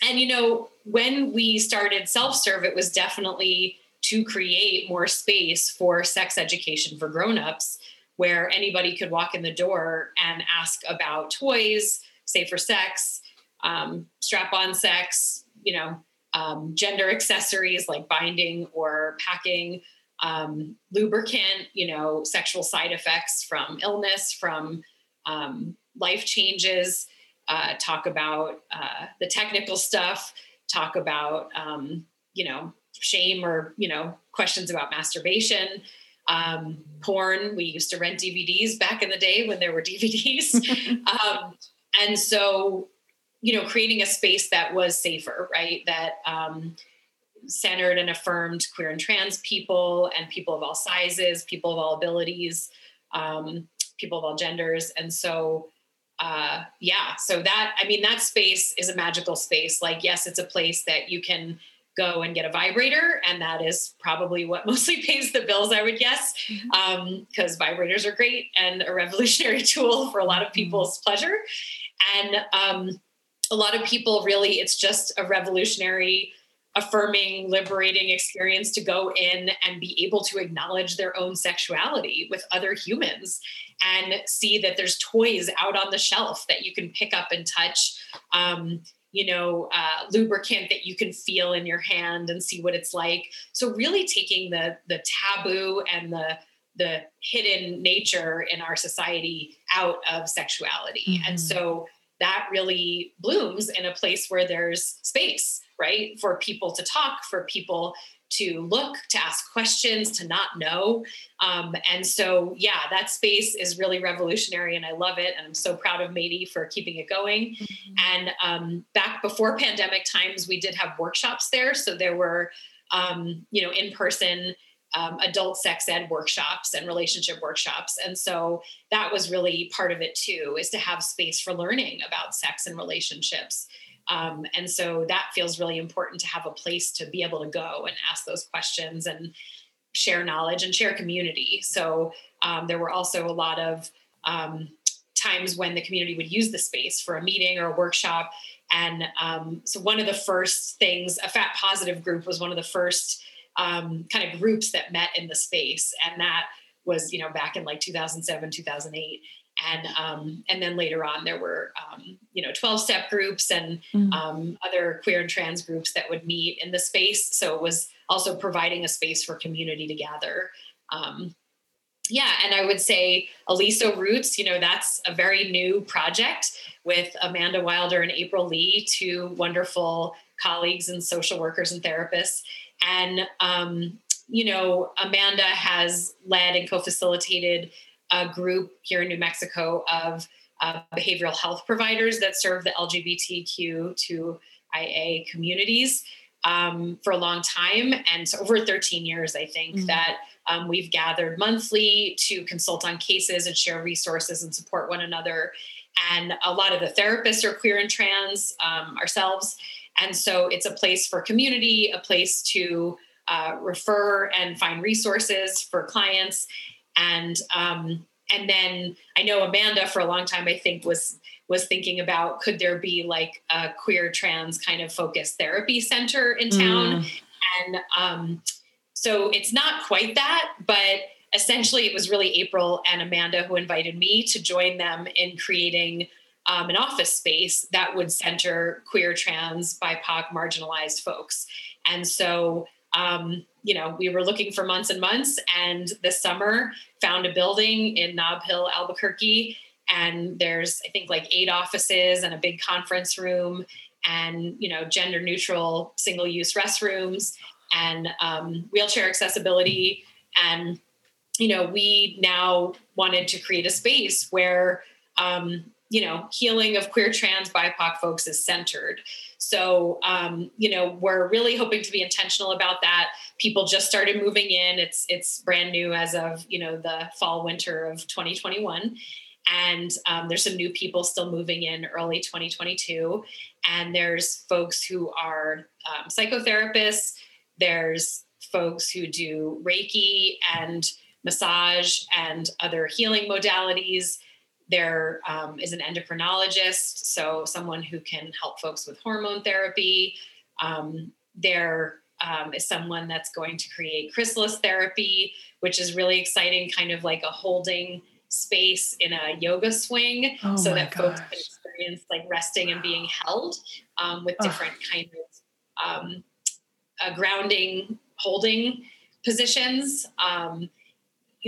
and, you know, when we started Self Serve, it was definitely to create more space for sex education for grown-ups where anybody could walk in the door and ask about toys safer sex um, strap on sex, you know, um, gender accessories like binding or packing, um, lubricant, you know, sexual side effects from illness, from um, life changes, uh, talk about uh, the technical stuff, talk about, um, you know, shame or, you know, questions about masturbation. Um, porn. We used to rent DVDs back in the day when there were DVDs. um, and so you know, creating a space that was safer, right? That um, centered and affirmed queer and trans people and people of all sizes, people of all abilities, um, people of all genders. And so, uh, yeah, so that, I mean, that space is a magical space. Like, yes, it's a place that you can go and get a vibrator and that is probably what mostly pays the bills i would guess because mm-hmm. um, vibrators are great and a revolutionary tool for a lot of mm-hmm. people's pleasure and um, a lot of people really it's just a revolutionary affirming liberating experience to go in and be able to acknowledge their own sexuality with other humans and see that there's toys out on the shelf that you can pick up and touch um, you know uh, lubricant that you can feel in your hand and see what it's like so really taking the the taboo and the the hidden nature in our society out of sexuality mm-hmm. and so that really blooms in a place where there's space, right? For people to talk, for people to look, to ask questions, to not know. Um, and so, yeah, that space is really revolutionary and I love it. And I'm so proud of Matie for keeping it going. Mm-hmm. And um, back before pandemic times, we did have workshops there. So there were, um, you know, in person um, adult sex ed workshops and relationship workshops. And so that was really part of it too, is to have space for learning about sex and relationships. Um, and so that feels really important to have a place to be able to go and ask those questions and share knowledge and share community. So um, there were also a lot of um, times when the community would use the space for a meeting or a workshop. And um, so one of the first things, a fat positive group was one of the first um, kind of groups that met in the space. And that was, you know, back in like 2007, 2008. And um, and then later on, there were um, you know 12 step groups and mm-hmm. um, other queer and trans groups that would meet in the space. So it was also providing a space for community to gather. Um, yeah, and I would say Aliso Roots, you know, that's a very new project with Amanda Wilder and April Lee, two wonderful colleagues and social workers and therapists. And, um, you know, Amanda has led and co facilitated a group here in New Mexico of uh, behavioral health providers that serve the LGBTQ2IA communities um, for a long time. And so, over 13 years, I think mm-hmm. that um, we've gathered monthly to consult on cases and share resources and support one another. And a lot of the therapists are queer and trans um, ourselves. And so it's a place for community, a place to uh, refer and find resources for clients. And um, and then I know Amanda for a long time I think was was thinking about could there be like a queer trans kind of focused therapy center in town, mm. and um, so it's not quite that, but essentially it was really April and Amanda who invited me to join them in creating um, an office space that would center queer, trans, BIPOC, marginalized folks. And so, um, you know, we were looking for months and months, and this summer found a building in Nob Hill, Albuquerque. And there's, I think, like eight offices and a big conference room, and you know, gender neutral single use restrooms and um, wheelchair accessibility. And you know, we now wanted to create a space where um, you know, healing of queer, trans, BIPOC folks is centered. So, um, you know, we're really hoping to be intentional about that. People just started moving in. It's it's brand new as of you know the fall winter of 2021, and um, there's some new people still moving in early 2022. And there's folks who are um, psychotherapists. There's folks who do Reiki and massage and other healing modalities there um, is an endocrinologist, so someone who can help folks with hormone therapy. Um, there um, is someone that's going to create chrysalis therapy, which is really exciting, kind of like a holding space in a yoga swing, oh so that gosh. folks can experience like resting and being held um, with different oh. kind of um, uh, grounding, holding positions. Um,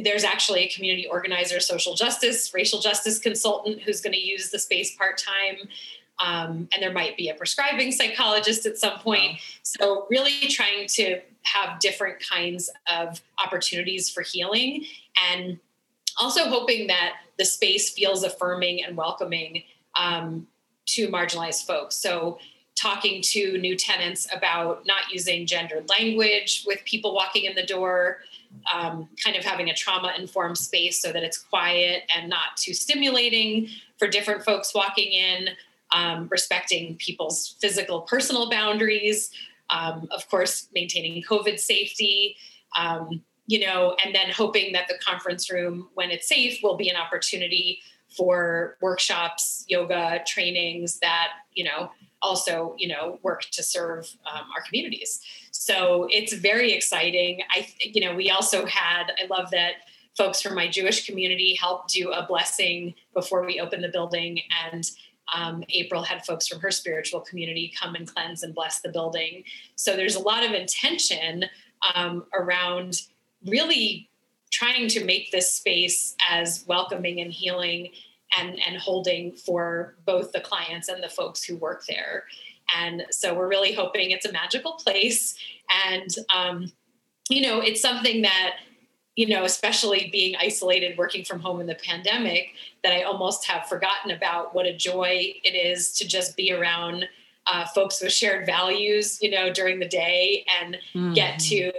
there's actually a community organizer, social justice, racial justice consultant who's going to use the space part time. Um, and there might be a prescribing psychologist at some point. So, really trying to have different kinds of opportunities for healing and also hoping that the space feels affirming and welcoming um, to marginalized folks. So, talking to new tenants about not using gendered language with people walking in the door, um, kind of having a trauma informed space so that it's quiet and not too stimulating for different folks walking in, um, respecting people's physical personal boundaries, um, of course, maintaining COVID safety. Um, you know, and then hoping that the conference room, when it's safe, will be an opportunity for workshops, yoga, trainings that, you know, also, you know, work to serve um, our communities. So it's very exciting. I, you know, we also had, I love that folks from my Jewish community helped do a blessing before we opened the building. And um, April had folks from her spiritual community come and cleanse and bless the building. So there's a lot of intention um, around really trying to make this space as welcoming and healing and, and holding for both the clients and the folks who work there. And so we're really hoping it's a magical place. And, um, you know, it's something that, you know, especially being isolated, working from home in the pandemic, that I almost have forgotten about what a joy it is to just be around uh, folks with shared values, you know, during the day and mm. get to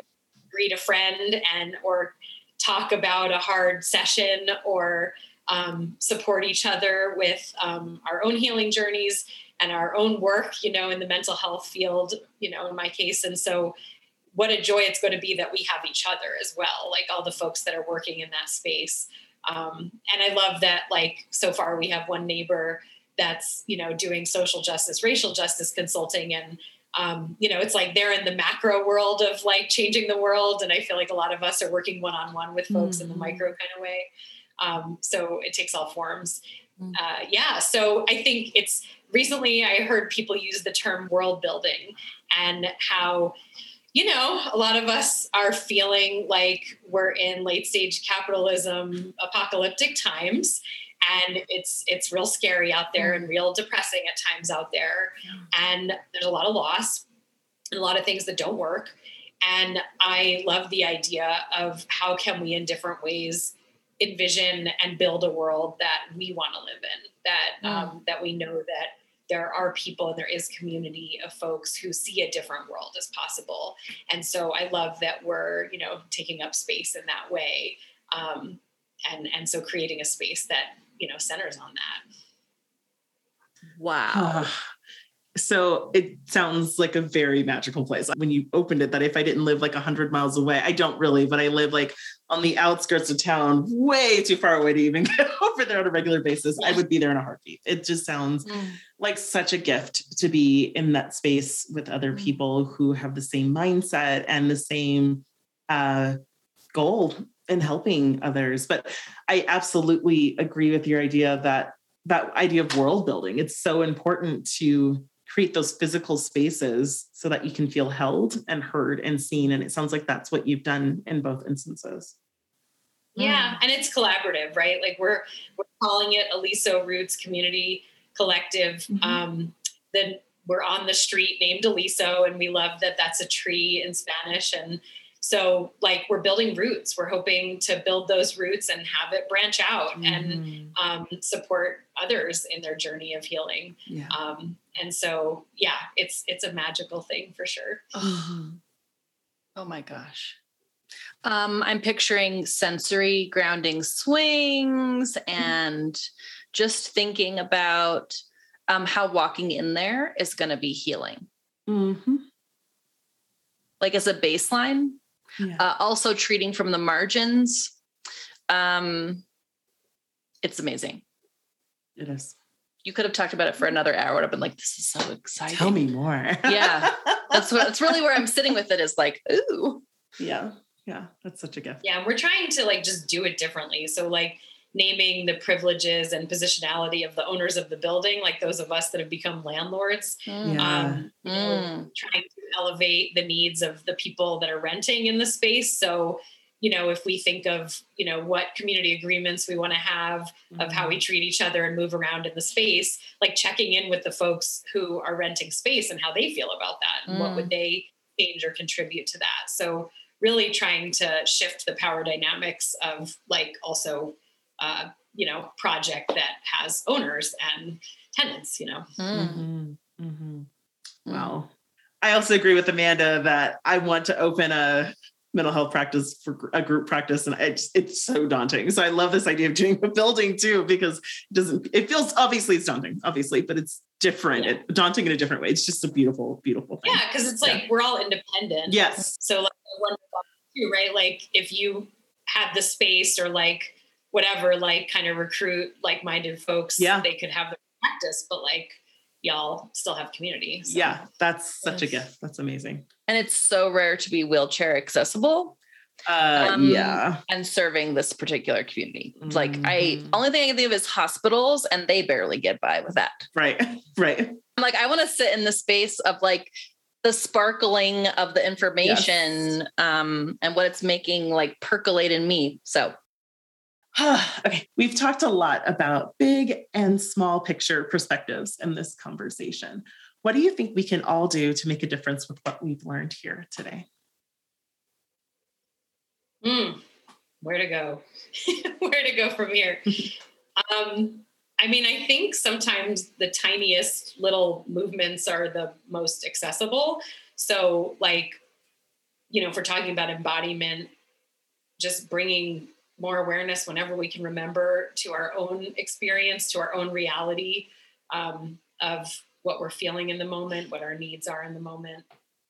greet a friend and or talk about a hard session or um, support each other with um, our own healing journeys and our own work, you know, in the mental health field, you know, in my case. And so, what a joy it's going to be that we have each other as well, like all the folks that are working in that space. Um, and I love that, like, so far we have one neighbor that's, you know, doing social justice, racial justice consulting. And, um, you know, it's like they're in the macro world of like changing the world. And I feel like a lot of us are working one on one with folks mm-hmm. in the mm-hmm. micro kind of way. Um, so it takes all forms. Mm. Uh, yeah. So I think it's recently I heard people use the term world building and how, you know, a lot of us are feeling like we're in late stage capitalism, apocalyptic times. And it's it's real scary out there and real depressing at times out there. And there's a lot of loss and a lot of things that don't work. And I love the idea of how can we in different ways envision and build a world that we want to live in that mm. um, that we know that there are people and there is community of folks who see a different world as possible. And so i love that we're you know taking up space in that way um, and and so creating a space that you know centers on that. Wow. So it sounds like a very magical place. When you opened it, that if I didn't live like 100 miles away, I don't really, but I live like on the outskirts of town, way too far away to even get over there on a regular basis, I would be there in a heartbeat. It just sounds mm. like such a gift to be in that space with other mm. people who have the same mindset and the same uh, goal in helping others. But I absolutely agree with your idea that that idea of world building. It's so important to create those physical spaces so that you can feel held and heard and seen. And it sounds like that's what you've done in both instances. Yeah, and it's collaborative, right? Like we're we're calling it Aliso Roots Community Collective. Mm-hmm. Um, then we're on the street named Aliso, and we love that that's a tree in Spanish. And so, like, we're building roots. We're hoping to build those roots and have it branch out mm-hmm. and um, support others in their journey of healing. Yeah. Um, and so, yeah, it's it's a magical thing for sure. Oh, oh my gosh. Um, I'm picturing sensory grounding swings and just thinking about um, how walking in there is going to be healing. Mm-hmm. Like as a baseline, yeah. uh, also treating from the margins. Um, it's amazing. It is. You could have talked about it for another hour. I'd have been like, "This is so exciting." Tell me more. yeah, that's what. That's really where I'm sitting with it. Is like, ooh, yeah, yeah. That's such a gift. Yeah, we're trying to like just do it differently. So like naming the privileges and positionality of the owners of the building, like those of us that have become landlords, mm. yeah. um, mm. trying to elevate the needs of the people that are renting in the space. So you know if we think of you know what community agreements we want to have mm-hmm. of how we mm-hmm. treat each other and move around in the space like checking in with the folks who are renting space and how they feel about that and mm. what would mm. they change or contribute to that so really trying to shift the power dynamics of like also uh, you know project that has owners and tenants you know mm. mm-hmm. Mm-hmm. wow I also agree with Amanda that I want to open a mental health practice for a group practice and it's it's so daunting so i love this idea of doing a building too because it doesn't it feels obviously it's daunting obviously but it's different yeah. it, daunting in a different way it's just a beautiful beautiful thing yeah because it's like yeah. we're all independent yes so like too right like if you had the space or like whatever like kind of recruit like-minded folks yeah they could have their practice but like y'all still have community. So. Yeah, that's such a gift. That's amazing. And it's so rare to be wheelchair accessible. Uh, um, yeah. And serving this particular community. Mm-hmm. Like I only thing I can think of is hospitals and they barely get by with that. Right. Right. I'm like, I want to sit in the space of like the sparkling of the information yes. um, and what it's making like percolate in me. So okay, we've talked a lot about big and small picture perspectives in this conversation. What do you think we can all do to make a difference with what we've learned here today? Mm, where to go? where to go from here? um, I mean, I think sometimes the tiniest little movements are the most accessible. So, like, you know, if we're talking about embodiment, just bringing more awareness whenever we can remember to our own experience, to our own reality um, of what we're feeling in the moment, what our needs are in the moment.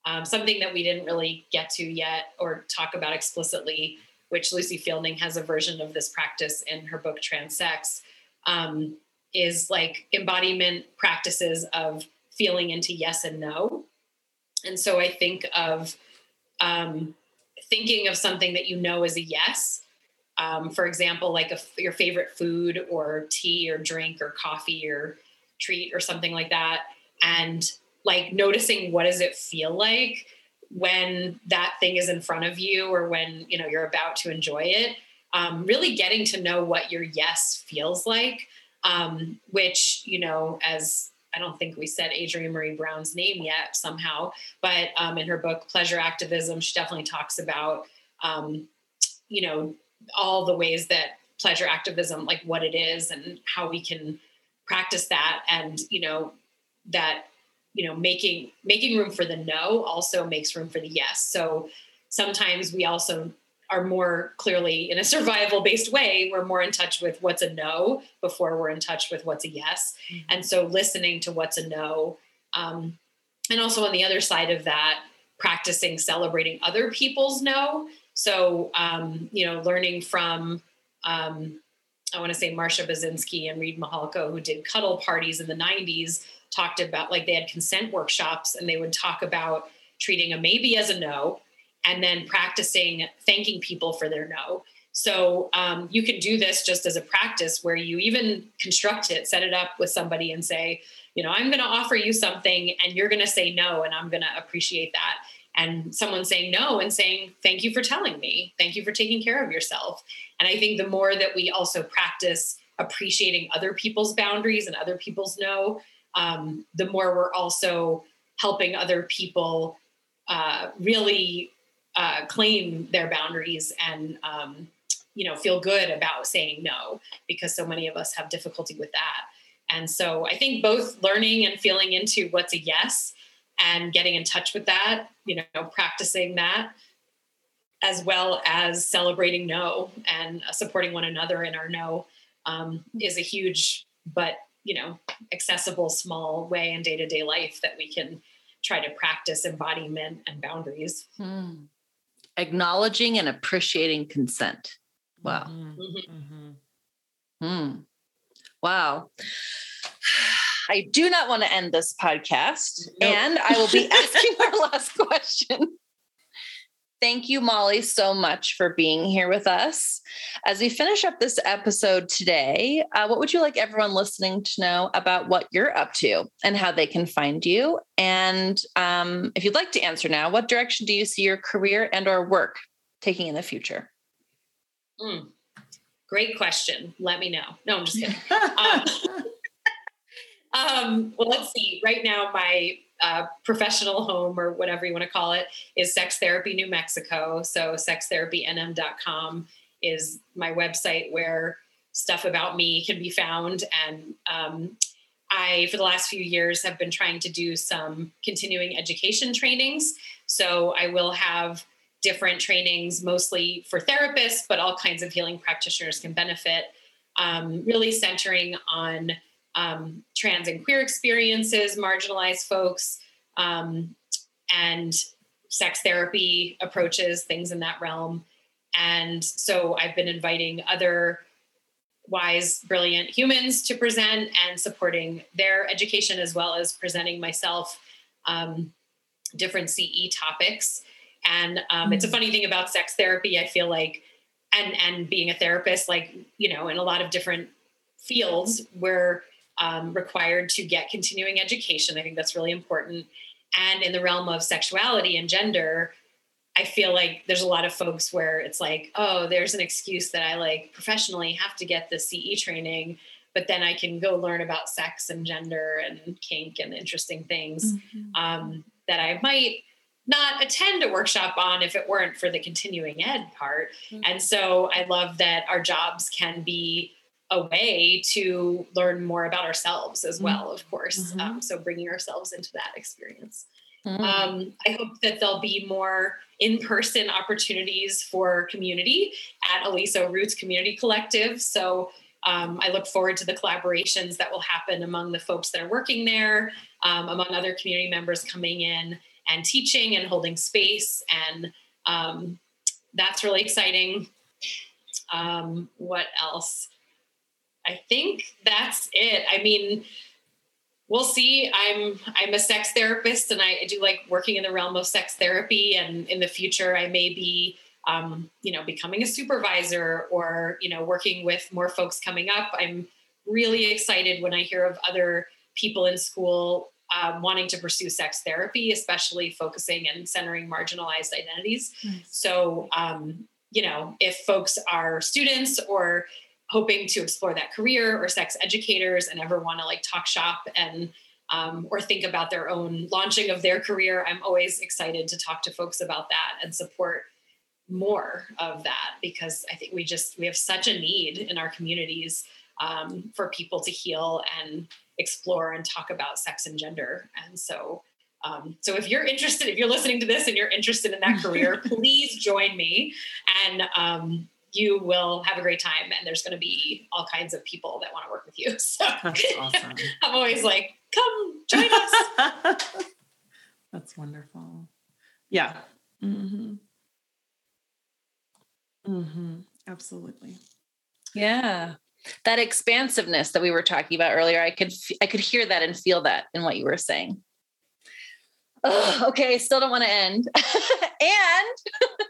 Um, something that we didn't really get to yet or talk about explicitly, which Lucie Fielding has a version of this practice in her book Transsex, um, is like embodiment practices of feeling into yes and no. And so I think of um, thinking of something that you know is a yes um, for example, like a, your favorite food or tea or drink or coffee or treat or something like that, and like noticing what does it feel like when that thing is in front of you or when you know you're about to enjoy it. Um, really getting to know what your yes feels like, um, which you know as I don't think we said adrienne maree brown's name yet somehow, but um, in her book Pleasure Activism, she definitely talks about, um, you know, all the ways that pleasure activism like what it is and how we can practice that and you know that you know making making room for the no also makes room for the yes. So sometimes we also are more clearly in a survival based way we're more in touch with what's a no before we're in touch with what's a yes mm-hmm. and so listening to what's a no Um, and also on the other side of that, practicing celebrating other people's no. So, um, you know, learning from, um, I want to say Marcia Baczynski and Reid Mihalko, who did cuddle parties in the 90s, talked about like they had consent workshops and they would talk about treating a maybe as a no and then practicing thanking people for their no. So um, you can do this just as a practice where you even construct it, set it up with somebody and say, you know, I'm going to offer you something and you're going to say no, and I'm going to appreciate that. And someone saying no and saying, thank you for telling me. Thank you for taking care of yourself. And I think the more that we also practice appreciating other people's boundaries and other people's no, um, the more we're also helping other people uh, really uh, claim their boundaries and um, you know feel good about saying no because so many of us have difficulty with that and so i think both learning and feeling into what's a yes and getting in touch with that you know practicing that as well as celebrating no and supporting one another in our no um, is a huge but you know accessible small way in day-to-day life that we can try to practice embodiment and boundaries hmm. Acknowledging and appreciating consent wow mm-hmm. Mm-hmm. Hmm. wow I do not want to end this podcast, nope. and I will be asking our last question. Thank you, Molly, so much for being here with us. As we finish up this episode today, uh, what would you like everyone listening to know about what you're up to and how they can find you? And um, if you'd like to answer now, what direction do you see your career and/or work taking in the future? Mm, great question. Let me know. No, I'm just kidding. um, um, well, let's see. Right now, my uh, professional home or whatever you want to call it is Sex Therapy New Mexico. So sextherapynm.com is my website where stuff about me can be found. And um, I, for the last few years, have been trying to do some continuing education trainings. So I will have different trainings, mostly for therapists, but all kinds of healing practitioners can benefit, um, really centering on um, trans and queer experiences, marginalized folks, um, and sex therapy approaches, things in that realm. And so I've been inviting other wise, brilliant humans to present and supporting their education as well as presenting myself um, different CE topics. And um, it's a mm. funny thing about sex therapy. I feel like, and and being a therapist, like you know, in a lot of different fields, where um, required to get continuing education. I think that's really important. And in the realm of sexuality and gender, I feel like there's a lot of folks where it's like, oh, there's an excuse that I like professionally have to get the CE training, but then I can go learn about sex and gender and kink and interesting things mm-hmm. um, that I might not attend a workshop on if it weren't for the continuing ed part. Mm-hmm. And so I love that our jobs can be a way to learn more about ourselves as mm-hmm. well, of course. Mm-hmm. Um, so bringing ourselves into that experience. Mm-hmm. Um, I hope that there'll be more in-person opportunities for community at Aliso Roots Community Collective. So um, I look forward to the collaborations that will happen among the folks that are working there, um, among other community members coming in and teaching and holding space. And um, that's really exciting. Um, what else? I think that's it. I mean, we'll see. I'm I'm a sex therapist, and I do like working in the realm of sex therapy. And in the future, I may be, um, you know, becoming a supervisor or you know, working with more folks coming up. I'm really excited when I hear of other people in school um, wanting to pursue sex therapy, especially focusing and centering marginalized identities. So, um, you know, if folks are students or hoping to explore that career or sex educators and ever want to like talk shop and um, or think about their own launching of their career i'm always excited to talk to folks about that and support more of that because i think we just we have such a need in our communities um, for people to heal and explore and talk about sex and gender. And so um, so if you're interested if you're listening to this and you're interested in that career please join me. And um, you will have a great time and there's going to be all kinds of people that want to work with you. So That's awesome. I'm always like, come join us. That's wonderful. Yeah. Mm-hmm. Mm-hmm. Absolutely. Yeah. That expansiveness that we were talking about earlier, I could I could hear that and feel that in what you were saying. Oh, okay, still don't want to end. and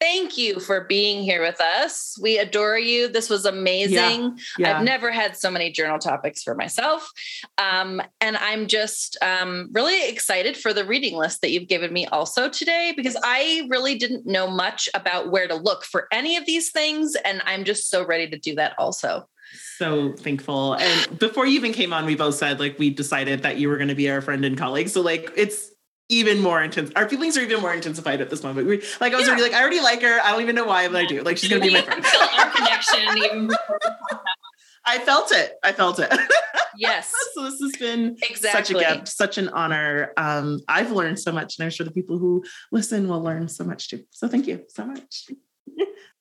thank you for being here with us. We adore you. This was amazing. Yeah. I've never had so many journal topics for myself. Um, and I'm just um, really excited for the reading list that you've given me also today because I really didn't know much about where to look for any of these things. And I'm just so ready to do that also. so thankful. And before you even came on, we both said like we decided that you were going to be our friend and colleague. So like it's even more intense. Our feelings are even more intensified at this moment. We like I was Yeah. already like I already like her. I don't even know why, but I do. Like she's going to be my friend. Our connection even before I felt it. I felt it. Yes, so this has been exactly. such a gift, such an honor. Um, I've learned so much, and I'm sure the people who listen will learn so much too. So thank you so much.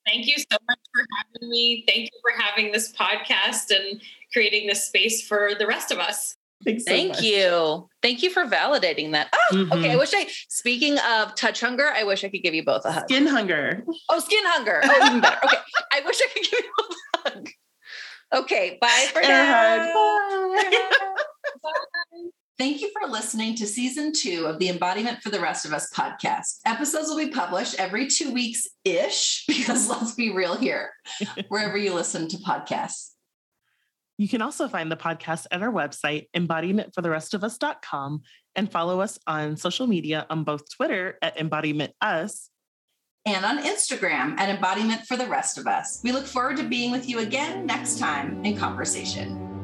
Thank you so much for having me. Thank you for having this podcast and creating this space for the rest of us. Thanks so Thank much. you. Thank you for validating that. Oh, okay. I Mhm. wish I, speaking of touch hunger, I wish I could give you both a hug. Skin hunger. Oh, skin hunger. Oh, even better. Okay. I wish I could give you both a hug. Okay. Bye for Air now. hug. Thank you for listening to season two of the Embodiment for the Rest of Us podcast. Episodes will be published every two weeks ish, because let's be real here, wherever you listen to podcasts. You can also find the podcast at our website, embodimentfortherestofus.com, and follow us on social media on both Twitter at embodimentus And on Instagram at Embodiment for the Rest of Us. We look forward to being with you again next time in conversation.